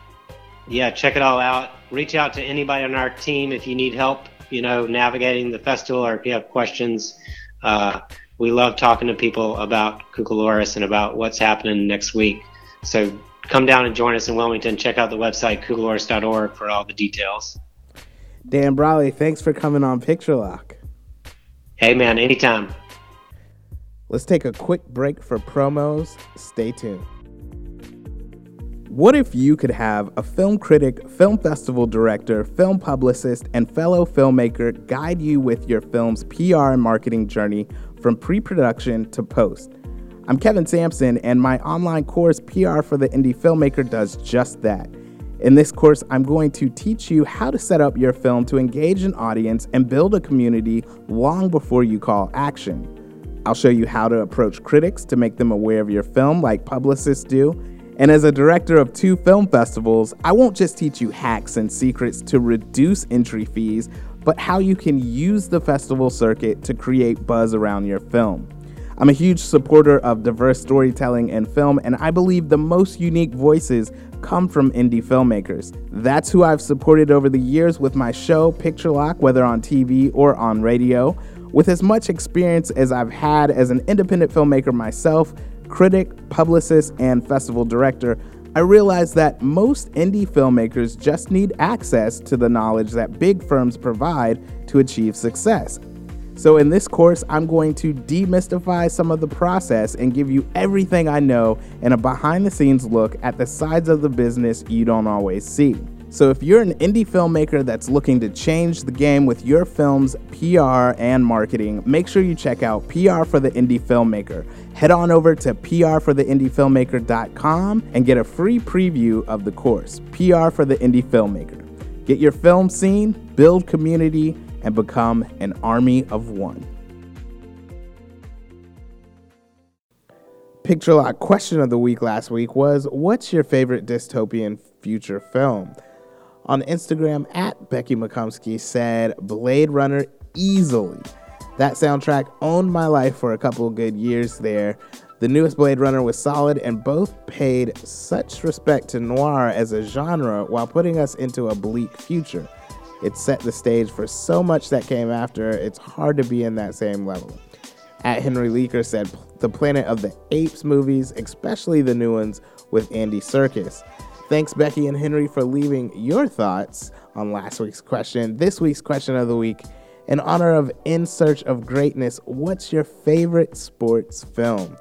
Speaker 13: yeah, check it all out. Reach out to anybody on our team if you need help, you know, navigating the festival or if you have questions, uh, we love talking to people about Cucalorus and about what's happening next week. So come down and join us in Wilmington. Check out the website, cucalorus.org, for all the details.
Speaker 1: Dan Brawley, thanks for coming on Picture Lock.
Speaker 13: Hey, man, anytime.
Speaker 1: Let's take a quick break for promos. Stay tuned. What if you could have a film critic, film festival director, film publicist, and fellow filmmaker guide you with your film's PR and marketing journey from pre production to post? I'm Kevin Sampson, and my online course, PR for the Indie Filmmaker, does just that. In this course, I'm going to teach you how to set up your film to engage an audience and build a community long before you call action. I'll show you how to approach critics to make them aware of your film, like publicists do and as a director of two film festivals, I won't just teach you hacks and secrets to reduce entry fees, but how you can use the festival circuit to create buzz around your film. I'm a huge supporter of diverse storytelling in film, and I believe the most unique voices come from indie filmmakers. That's who I've supported over the years with my show, Picture Lock, whether on TV or on radio. With as much experience as I've had as an independent filmmaker myself, critic, publicist, and festival director, I realized that most indie filmmakers just need access to the knowledge that big firms provide to achieve success. So, in this course, I'm going to demystify some of the process and give you everything I know in a behind the scenes look at the sides of the business you don't always see. So, if you're an indie filmmaker that's looking to change the game with your film's PR and marketing, make sure you check out PR for the Indie Filmmaker. Head on over to prfortheindiefilmmaker.com and get a free preview of the course, PR for the Indie Filmmaker. Get your film seen, build community, and become an army of one. Picture Lock question of the week last week was What's your favorite dystopian future film? On Instagram at Becky McComsky said Blade Runner easily. That soundtrack owned my life for a couple good years there. The newest Blade Runner was solid and both paid such respect to noir as a genre while putting us into a bleak future. It set the stage for so much that came after, it's hard to be in that same level. At Henry Leaker said the Planet of the Apes movies, especially the new ones with Andy Serkis. Thanks, Becky and Henry, for leaving your thoughts on last week's question. This week's question of the week, in honor of In Search of Greatness, what's your favorite sports film?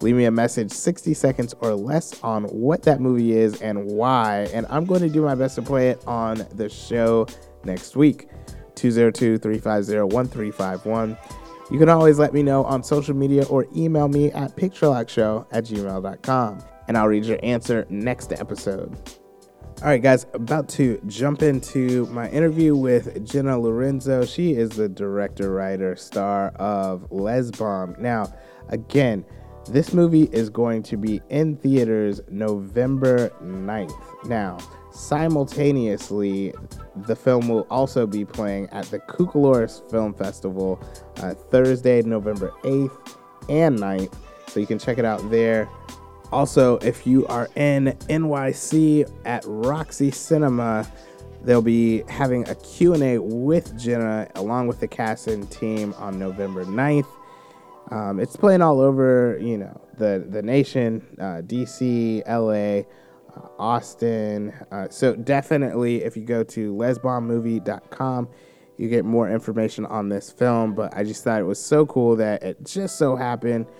Speaker 1: Leave me a message 60 seconds or less on what that movie is and why, and I'm going to do my best to play it on the show next week. 202 350 1351. You can always let me know on social media or email me at picturelockshow at gmail.com and I'll read your answer next episode. All right, guys, about to jump into my interview with Jenna Laurenzo. She is the director, writer, star of Lez Bomb. Now, again, this movie is going to be in theaters November 9th. Now, simultaneously, the film will also be playing at the Cucalorus Film Festival uh, Thursday, November 8th and 9th. So you can check it out there. Also, if you are in NYC at Roxy Cinema, they'll be having a Q&A with Jenna along with the cast and team on November 9th. Um, it's playing all over, you know, the, the nation, uh, DC, LA, uh, Austin. Uh, so definitely, if you go to lezbombmovie.com, you get more information on this film. But I just thought it was so cool that it just so happened –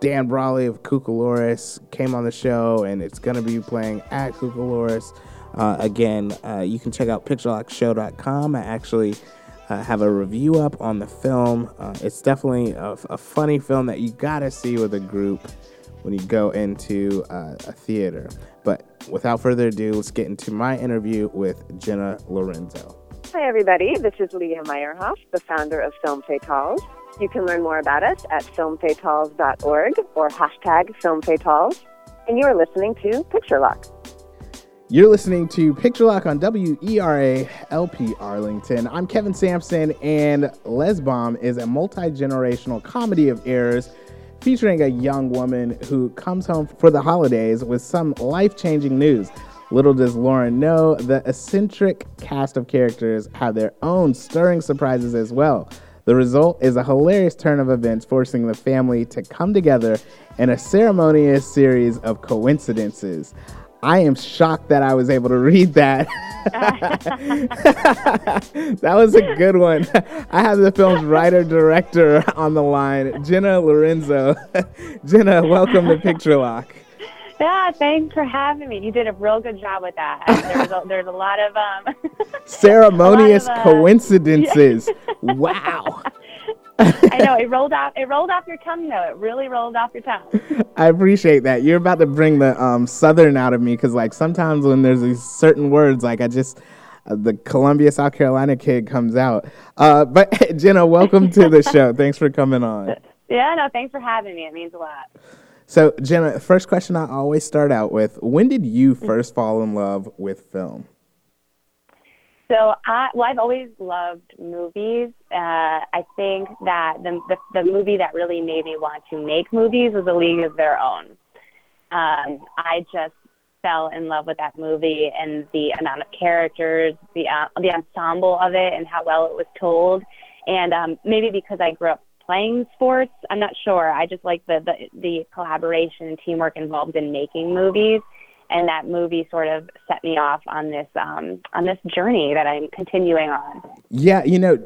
Speaker 1: Dan Brawley of Cucalorus came on the show, and it's going to be playing at Cucalorus. Uh, again, uh, you can check out picturelockshow.com. I actually uh, have a review up on the film. Uh, it's definitely a, a, funny film that you got to see with a group when you go into uh, a theater. But without further ado, let's get into my interview with Jenna Laurenzo.
Speaker 14: Hi, everybody. This is Leah Meyerhoff, the founder of Film Fatales. You can learn more about us at filmfatales.org or hashtag filmfatales. And you are listening to Picture Lock.
Speaker 1: You're listening to Picture Lock on WERA LP Arlington. I'm Kevin Sampson, and Lez Bomb is a multi generational comedy of errors featuring a young woman who comes home for the holidays with some life changing news. Little does Lauren know, the eccentric cast of characters have their own stirring surprises as well. The result is a hilarious turn of events, forcing the family to come together in a ceremonious series of coincidences. I am shocked that I was able to read that. that was a good one. I have the film's writer director on the line, Jenna Laurenzo. Jenna, welcome to Picture Lock.
Speaker 15: Yeah, thanks for having me. You did a real good job with that. There's a, there's a lot of um,
Speaker 1: ceremonious
Speaker 15: of, uh,
Speaker 1: coincidences. wow.
Speaker 15: I know it rolled off. It rolled off your tongue, though. It really rolled off your tongue.
Speaker 1: I appreciate that. You're about to bring the um, southern out of me because, like, sometimes when there's these certain words, like I just uh, the Columbia, South Carolina kid comes out. Uh, but Jenna, welcome to the show. Thanks for coming on.
Speaker 15: Yeah, no, thanks for having me. It means a lot.
Speaker 1: So, Jenna, first question I always start out with: When did you first fall in love with film?
Speaker 15: So I, well, I've always loved movies. Uh, I think that the, the the movie that really made me want to make movies was A League of Their Own. Um, I just fell in love with that movie and the amount of characters, the uh, the ensemble of it, and how well it was told. And um, maybe because I grew up playing sports, I'm not sure. I just like the the, the collaboration and teamwork involved in making movies and that movie sort of set me off on this um, on this journey that I'm continuing on.
Speaker 1: Yeah, you know,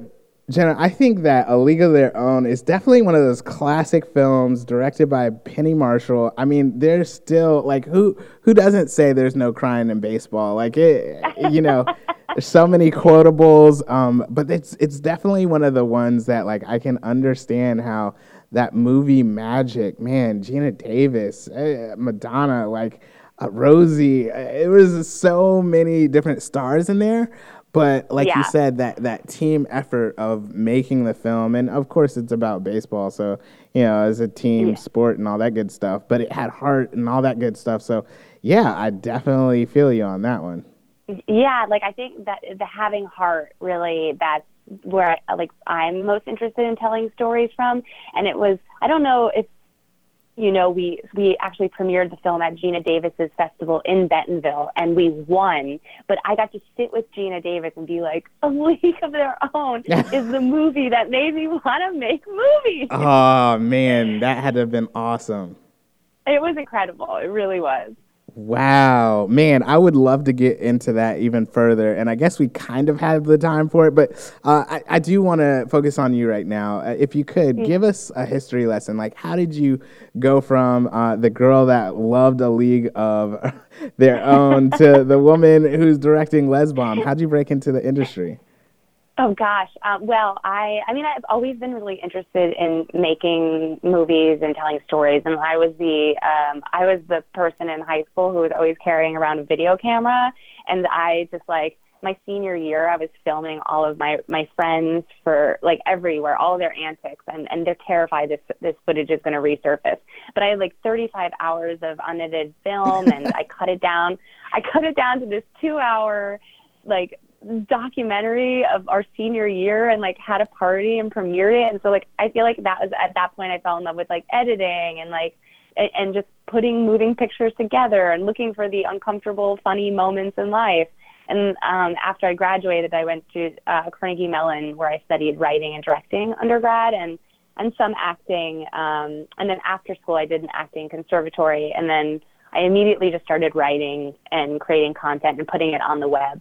Speaker 1: Jenna, I think that A League of Their Own is definitely one of those classic films directed by Penny Marshall. I mean, there's still like who who doesn't say there's no crying in baseball? Like it, you know. There's so many quotables, um, but it's it's definitely one of the ones that like I can understand how that movie magic, man, Geena Davis, uh, Madonna, like uh, Rosie. Uh, it was so many different stars in there. But like yeah. you said, that that team effort of making the film, and of course it's about baseball, so you know, as a team yeah. sport and all that good stuff. But it had heart and all that good stuff. So yeah, I definitely feel you on that one.
Speaker 15: Yeah, like I think that the having heart really that's where I, like I'm most interested in telling stories from. And it was I don't know if you know, we we actually premiered the film at Geena Davis's festival in Bentonville, and we won. But I got to sit with Geena Davis and be like, "A League of Their Own is the movie that made me want to make movies."
Speaker 1: Oh man, that had to have been awesome.
Speaker 15: It was incredible. It really was.
Speaker 1: Wow, man, I would love to get into that even further, and I guess we kind of have the time for it. But uh, I, I, do want to focus on you right now. Uh, if you could mm-hmm. give us a history lesson, like how did you go from uh, the girl that loved a league of their own to the woman who's directing Lez Bomb? How'd you break into the industry?
Speaker 15: Oh gosh. Um, well, I I mean I've always been really interested in making movies and telling stories, and I was the um, I was the person in high school who was always carrying around a video camera, and I just like my senior year I was filming all of my my friends for like everywhere, all their antics, and and they're terrified this this footage is going to resurface. But I had like 35 hours of unedited film, and I cut it down. I cut it down to this two hour like documentary of our senior year and like had a party and premiered it. And so like i feel like that was at that point i fell in love with like editing and like and, and just putting moving pictures together and looking for the uncomfortable funny moments in life. And um, after i graduated i went to uh, carnegie mellon where i studied writing and directing undergrad and and some acting um, and then after school i did an acting conservatory. And then i immediately just started writing and creating content and putting it on the web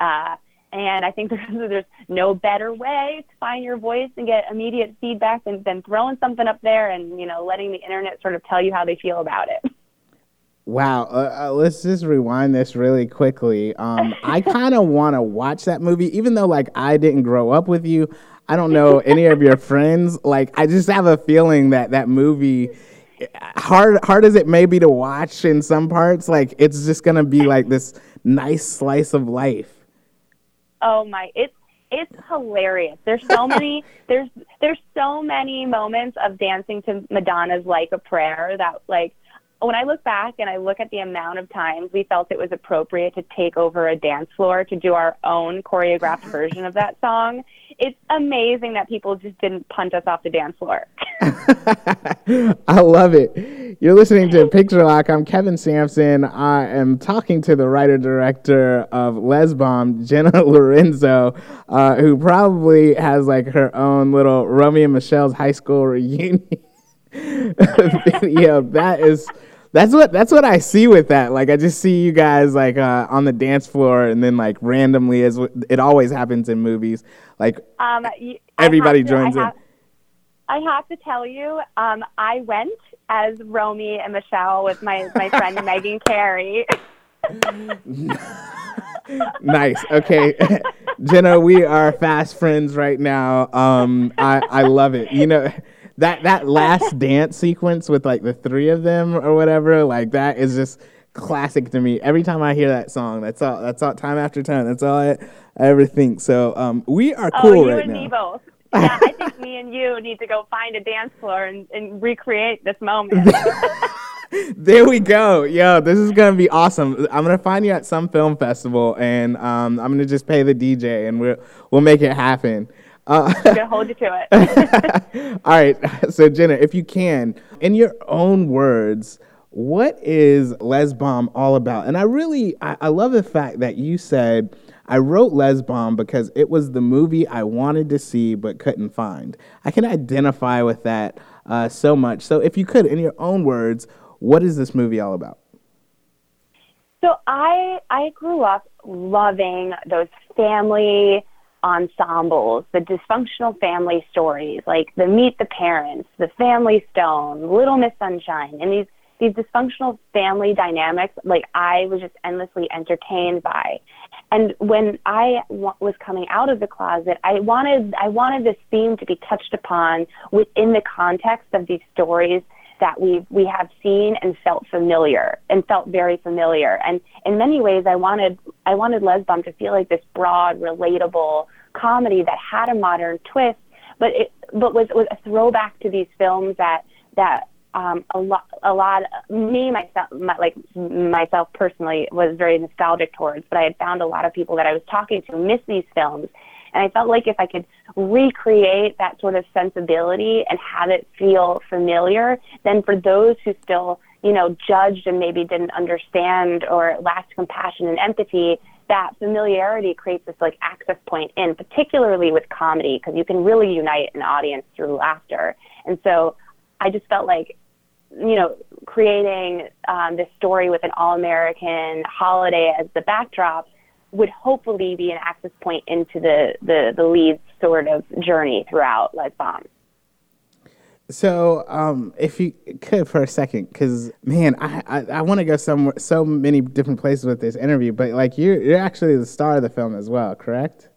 Speaker 15: uh, and I think there's, there's no better way to find your voice and get immediate feedback than, than throwing something up there and, you know, letting the internet sort of tell you how they feel about it.
Speaker 1: Wow, uh, uh, let's just rewind this really quickly. Um, I kind of want to watch that movie, even though like I didn't grow up with you. I don't know any of your friends. Like, I just have a feeling that that movie, hard hard as it may be to watch in some parts, like it's just gonna be like this nice slice of life.
Speaker 15: Oh my, it's it's hilarious. There's so many there's there's so many moments of dancing to Madonna's Like a Prayer that like when I look back and I look at the amount of times we felt it was appropriate to take over a dance floor to do our own choreographed version of that song, it's amazing that people just didn't punt us off the dance floor.
Speaker 1: I love it. You're listening to Picture Lock. I'm Kevin Sampson. I am talking to the writer director of Lez Bomb, Jenna Laurenzo, uh, who probably has like her own little Romy and Michelle's high school reunion. yeah, that is that's what that's what I see with that. Like I just see you guys like uh, on the dance floor, and then like randomly, as it always happens in movies, like
Speaker 15: Um,
Speaker 1: everybody
Speaker 15: to-
Speaker 1: joins
Speaker 15: I
Speaker 1: in.
Speaker 15: I have to tell you, um, I went as Romy and Michelle with my, my friend Megan Carey.
Speaker 1: nice. Okay, Jenna, we are fast friends right now. Um, I I love it. You know. That that last dance sequence with like the three of them or whatever, like that is just classic to me. Every time I hear that song, that's all. That's all. Time after time, that's all I, I ever think. So um, we are cool
Speaker 15: oh,
Speaker 1: cool
Speaker 15: you
Speaker 1: right
Speaker 15: and
Speaker 1: now.
Speaker 15: me both. Yeah, I think me and you need to go find a dance floor and, and recreate this moment.
Speaker 1: There we go. Yo, this is gonna be awesome. I'm gonna find you at some film festival, and um, I'm gonna just pay the DJ, and we'll we'll make it happen. Uh,
Speaker 15: I'm gonna hold you to it.
Speaker 1: all right. So Jenna, if you can, in your own words, what is Lez Bomb all about? And I really, I, I love the fact that you said. I wrote Lez Bomb because it was the movie I wanted to see but couldn't find. I can identify with that uh, so much. So, if you could, in your own words, what is this movie all about?
Speaker 15: So I I grew up loving those family ensembles, the dysfunctional family stories, like the Meet the Parents, the Family Stone, Little Miss Sunshine, and these these dysfunctional family dynamics. Like I was just endlessly entertained by. And when I w- was coming out of the closet, I wanted I wanted this theme to be touched upon within the context of these stories that we we have seen and felt familiar and felt very familiar. And in many ways, I wanted I wanted Lez Bomb to feel like this broad, relatable comedy that had a modern twist, but it but was was a throwback to these films that that um, a lot a lot me myself my, like myself personally was very nostalgic towards. But I had found a lot of people that I was talking to miss these films. And I felt like if I could recreate that sort of sensibility and have it feel familiar, then for those who still, you know, judged and maybe didn't understand or lacked compassion and empathy, that familiarity creates this like access point in, particularly with comedy, because you can really unite an audience through laughter. And so I just felt like, you know, creating um, this story with an all American holiday as the backdrop would hopefully be an access point into the, the, the lead's sort of journey throughout Lez Bomb.
Speaker 1: So, um, if you could for a second, because man, I I, I want to go somewhere, so many different places with this interview, but like you're you're actually the star of the film as well, correct?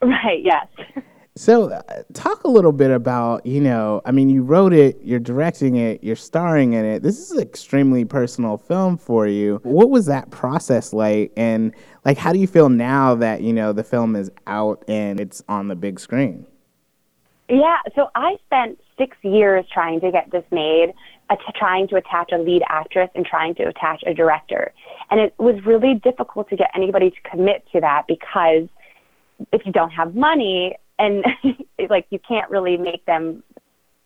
Speaker 15: Right. Yes.
Speaker 1: So, uh, talk a little bit about you know, I mean, you wrote it, you're directing it, you're starring in it. This is an extremely personal film for you. What was that process like, and like, how do you feel now that you know the film is out and it's on the big screen?
Speaker 15: Yeah, so I spent six years trying to get this made, trying to attach a lead actress and trying to attach a director. And it was really difficult to get anybody to commit to that because if you don't have money and like you can't really make them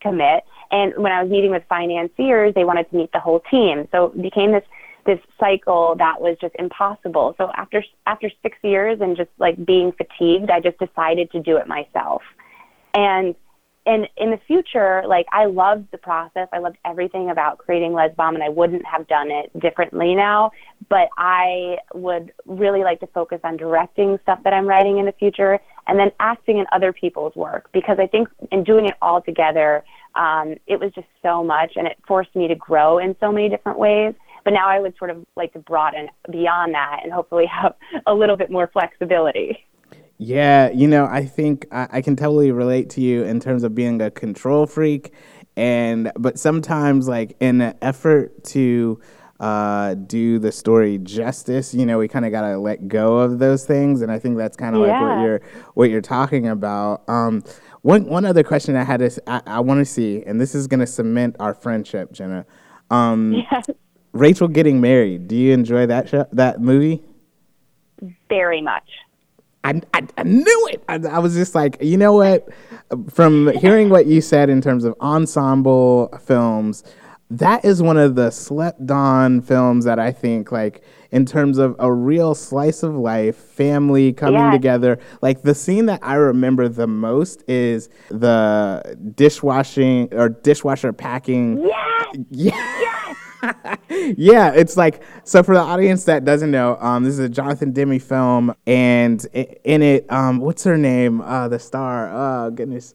Speaker 15: commit. And when I was meeting with financiers, they wanted to meet the whole team. So it became this this cycle that was just impossible. So after after 6 years and just like being fatigued, I just decided to do it myself. And and in the future, like I loved the process. I loved everything about creating Lez Bomb, and I wouldn't have done it differently now. But I would really like to focus on directing stuff that I'm writing in the future, and then acting in other people's work because I think in doing it all together, um, it was just so much, and it forced me to grow in so many different ways. But now I would sort of like to broaden beyond that and hopefully have a little bit more flexibility.
Speaker 1: Yeah, you know, I think I, I can totally relate to you in terms of being a control freak, and but sometimes, like in an effort to uh, do the story justice, you know, we kind of gotta let go of those things, and I think that's kind of like what you're what you're talking about. Um, one one other question I had is I, I want to see, and this is gonna cement our friendship, Jenna. Um,
Speaker 15: Yes.
Speaker 1: Rachel getting married. Do you enjoy that show, that movie?
Speaker 15: Very much.
Speaker 1: I, I, I knew it. I, I was just like, you know what? from hearing what you said in terms of ensemble films, that is one of the slept on films that I think like in terms of a real slice of life, family coming
Speaker 15: Yes.
Speaker 1: together. Like the scene that I remember the most is the dishwashing or dishwasher packing.
Speaker 15: Yes.
Speaker 1: Yeah. yeah, it's like so for the audience that doesn't know, um, this is a Jonathan Demme film, and in it, um, what's her name? Uh, the star. Oh goodness.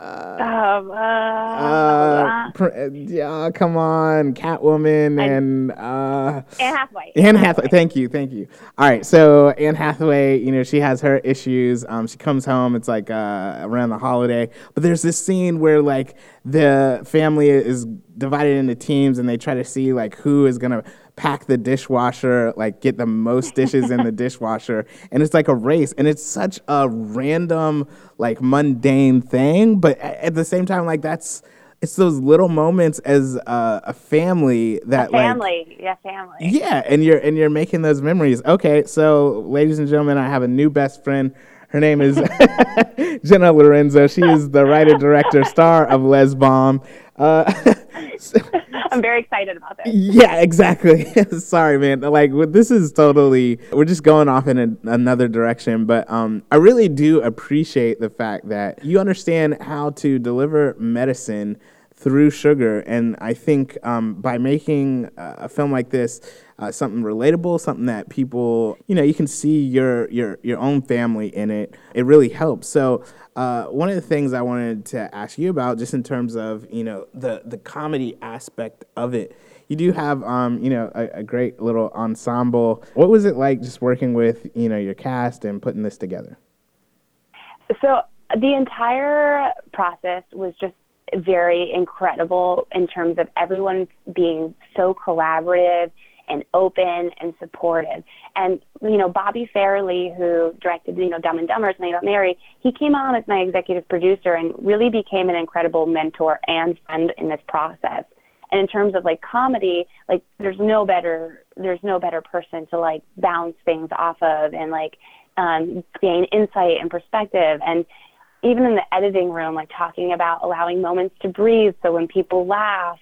Speaker 15: Um, uh,
Speaker 1: Uh, pr- uh, yeah, come on, Catwoman and uh,
Speaker 15: Anne Hathaway.
Speaker 1: Anne Hathaway. Thank you, thank you. All right, so Anne Hathaway, you know, she has her issues. Um, she comes home. It's like uh, around the holiday, but there's this scene where like the family is divided into teams, and they try to see like who is gonna pack the dishwasher, like get the most dishes in the dishwasher, and it's like a race, and it's such a random, like mundane thing, but at the same time, like that's. It's those little moments as uh, a family that like
Speaker 15: family. yeah, family.
Speaker 1: yeah, and you're and you're making those memories. Okay, so ladies and gentlemen, I have a new best friend. Her name is Jenna Laurenzo. She is the writer, director, star of Lez Bomb. Uh,
Speaker 15: I'm very excited about this.
Speaker 1: yeah, exactly. Sorry, man. Like this is totally we're just going off in a, another direction, but um I really do appreciate the fact that you understand how to deliver medicine through sugar and I think um by making a film like this uh, something relatable, something that people, you know, you can see your your your own family in it. It really helps. So, uh, one of the things I wanted to ask you about, just in terms of you know the the comedy aspect of it, you do have um, you know a, a great little ensemble. What was it like just working with you know your cast and putting this together?
Speaker 15: So the entire process was just very incredible in terms of everyone being so collaborative and open and supportive. And you know, Bobby Farrelly, who directed you know Dumb and Dumber, Something About Mary, he came on as my executive producer and really became an incredible mentor and friend in this process. And in terms of like comedy, like there's no better there's no better person to like bounce things off of and like um, gain insight and perspective. And even in the editing room, like talking about allowing moments to breathe, so when people laugh,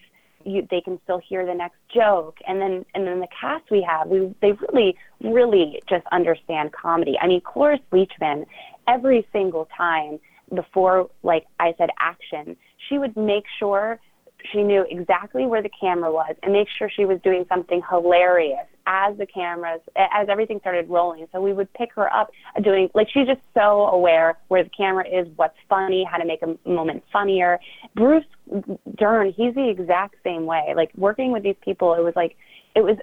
Speaker 15: you, they can still hear the next joke. And then and then the cast we have, we they really really just understand comedy. I mean, Cloris Leachman, every single time before like I said action, she would make sure she knew exactly where the camera was and make sure she was doing something hilarious as the cameras as everything started rolling. So we would pick her up uh, doing like she's just so aware where the camera is what's funny how to make a moment funnier. Bruce Dern he's the exact same way. Like working with these people it was like it was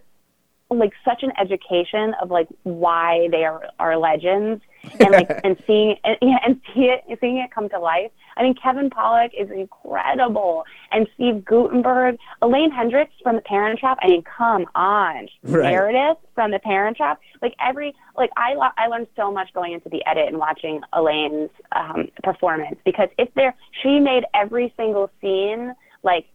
Speaker 15: like such an education of like why they are are legends and like and seeing and, yeah, and see it seeing it come to life. I mean Kevin Pollak is incredible and Steve Guttenberg, Elaine Hendrix from The Parent Trap. I mean, come on,
Speaker 16: Right.
Speaker 15: Meredith from The Parent Trap. Like every like I lo- I learned so much going into the edit and watching Elaine's um, performance because if there she made every single scene like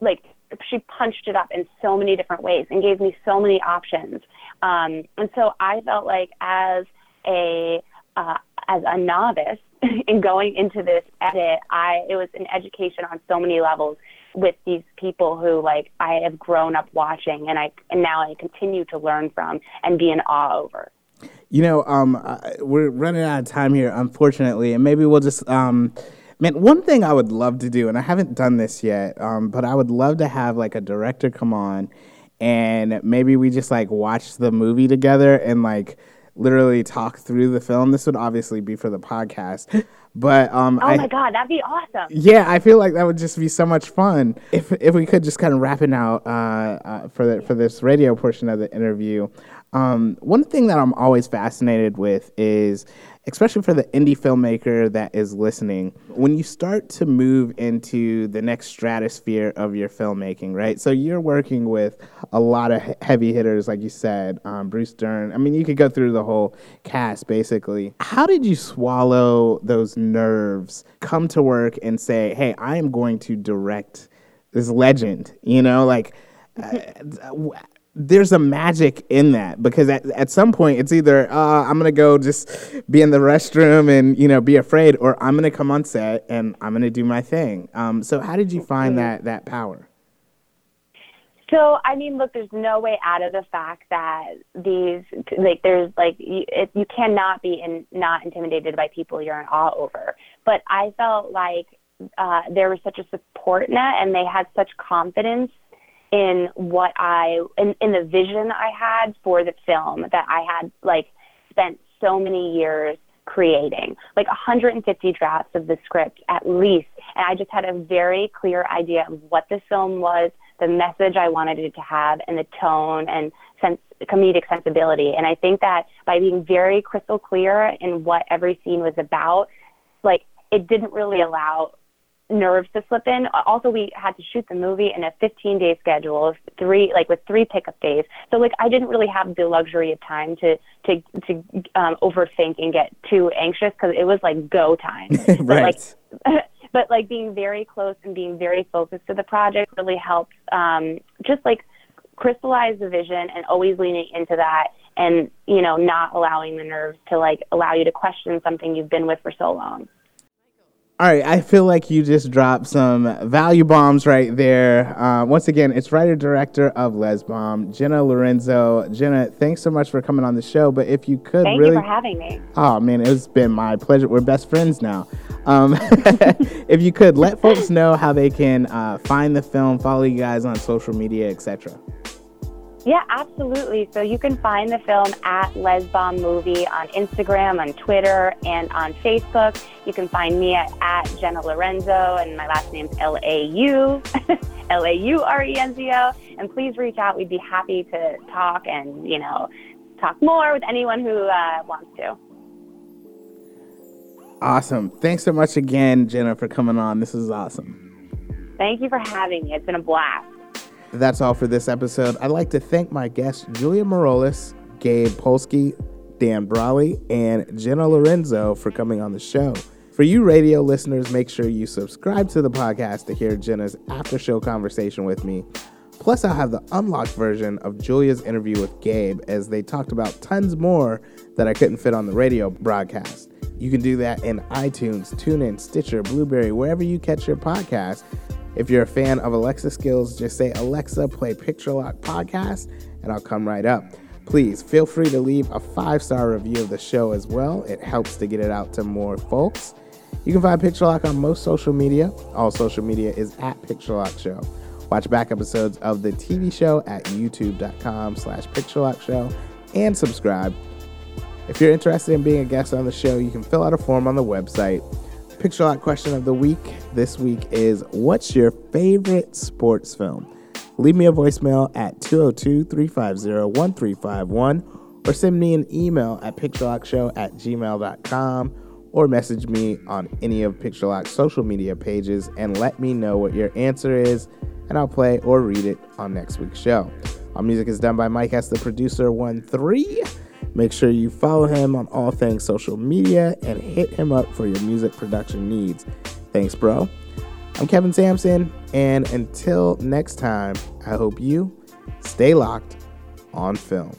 Speaker 15: like she punched it up in so many different ways and gave me so many options. Um, and so I felt like as a uh, as a novice in going into this edit, I it was an education on so many levels with these people who like I have grown up watching and I and now I continue to learn from and be in awe over.
Speaker 1: You know, um, I- we're running out of time here, unfortunately, and maybe we'll just. Um, man, one thing I would love to do, and I haven't done this yet, um, but I would love to have like a director come on, and maybe we just like watch the movie together and like literally talk through the film. This would obviously be for the podcast, but um,
Speaker 15: Oh
Speaker 1: I,
Speaker 15: my god, that'd be awesome.
Speaker 1: yeah, I feel like that would just be so much fun if if we could just kind of wrap it out uh, uh, for the, for this radio portion of the interview. Um, one thing that I'm always fascinated with is, especially for the indie filmmaker that is listening, when you start to move into the next stratosphere of your filmmaking, right? So you're working with a lot of heavy hitters, like you said, um, Bruce Dern. I mean, you could go through the whole cast basically. How did you swallow those nerves, come to work, and say, "Hey, I am going to direct this legend"? You know, like. Uh, there's a magic in that because at, at some point it's either uh, I'm gonna go just be in the restroom and you know be afraid, or I'm gonna come on set and I'm gonna do my thing. Um, so how did you find that that power?
Speaker 15: So, I mean, look, there's no way out of the fact that these, like, there's like, you, it, you cannot be in, not intimidated by people you're in awe over. But I felt like uh, there was such a support net and they had such confidence in what I in, in the vision I had for the film that I had like spent so many years creating. Like 150 drafts of the script at least. And I just had a very clear idea of what the film was the message I wanted it to have and the tone and sense comedic sensibility. And I think that by being very crystal clear in what every scene was about like it didn't really allow nerves to slip in. Also, we had to shoot the movie in a 15 day schedule of three, like with three pickup days. So like I didn't really have the luxury of time to to to um, overthink and get too anxious because it was like go time.
Speaker 1: right.
Speaker 15: But, like, but like being very close and being very focused to the project really helps. Um, just like crystallize the vision and always leaning into that and you know not allowing the nerves to like allow you to question something you've been with for so long
Speaker 1: all right, I feel like you just dropped some value bombs right there. Uh, once again, it's writer director of Lez Bomb, Jenna Laurenzo. Jenna, thanks so much for coming on the show. But if you could
Speaker 15: Thank
Speaker 1: really,
Speaker 15: you for having me.
Speaker 1: Oh man, it's been my pleasure. We're best friends now. Um, if you could let folks know how they can uh, find the film, follow you guys on social media, etc.
Speaker 15: Yeah, absolutely. So you can find the film at Lezbomb Movie on Instagram, on Twitter, and on Facebook. You can find me at, at Jenna Laurenzo, and my last name's L A U L A U R E N Z O. And please reach out. We'd be happy to talk and you know talk more with anyone who uh, wants to.
Speaker 1: Awesome. Thanks so much again, Jenna, for coming on. This is awesome.
Speaker 15: Thank you for having me. It's been a blast.
Speaker 1: That's all for this episode. I'd like to thank my guests, Julia Morolis, Gabe Polsky, Dan Brawley, and Jenna Laurenzo for coming on the show. For you radio listeners, make sure you subscribe to the podcast to hear Jenna's after show conversation with me. Plus, I'll have the unlocked version of Julia's interview with Gabe as they talked about tons more that I couldn't fit on the radio broadcast. You can do that in iTunes, TuneIn, Stitcher, Blubrry, wherever you catch your podcast. If you're a fan of Alexa skills, just say, Alexa, play Picture Lock podcast, and I'll come right up. Please feel free to leave a five star review of the show as well. It helps to get it out to more folks. You can find Picture Lock on most social media. All social media is at Picture Lock Show. Watch back episodes of the TV show at youtube.com slash Picture Lock Show and subscribe. If you're interested in being a guest on the show, you can fill out a form on the website. Picture Lock question of the week this week is What's your favorite sports film? Leave me a voicemail at 202 350 1351 or send me an email at picturelockshow at gmail.com or message me on any of Picture Lock's social media pages and let me know what your answer is, and I'll play or read it on next week's show. Our music is done by Mike S, the producer, 1 3. Make sure you follow him on all things social media and hit him up for your music production needs. Thanks, bro. I'm Kevin Sampson, and until next time, I hope you stay locked on film.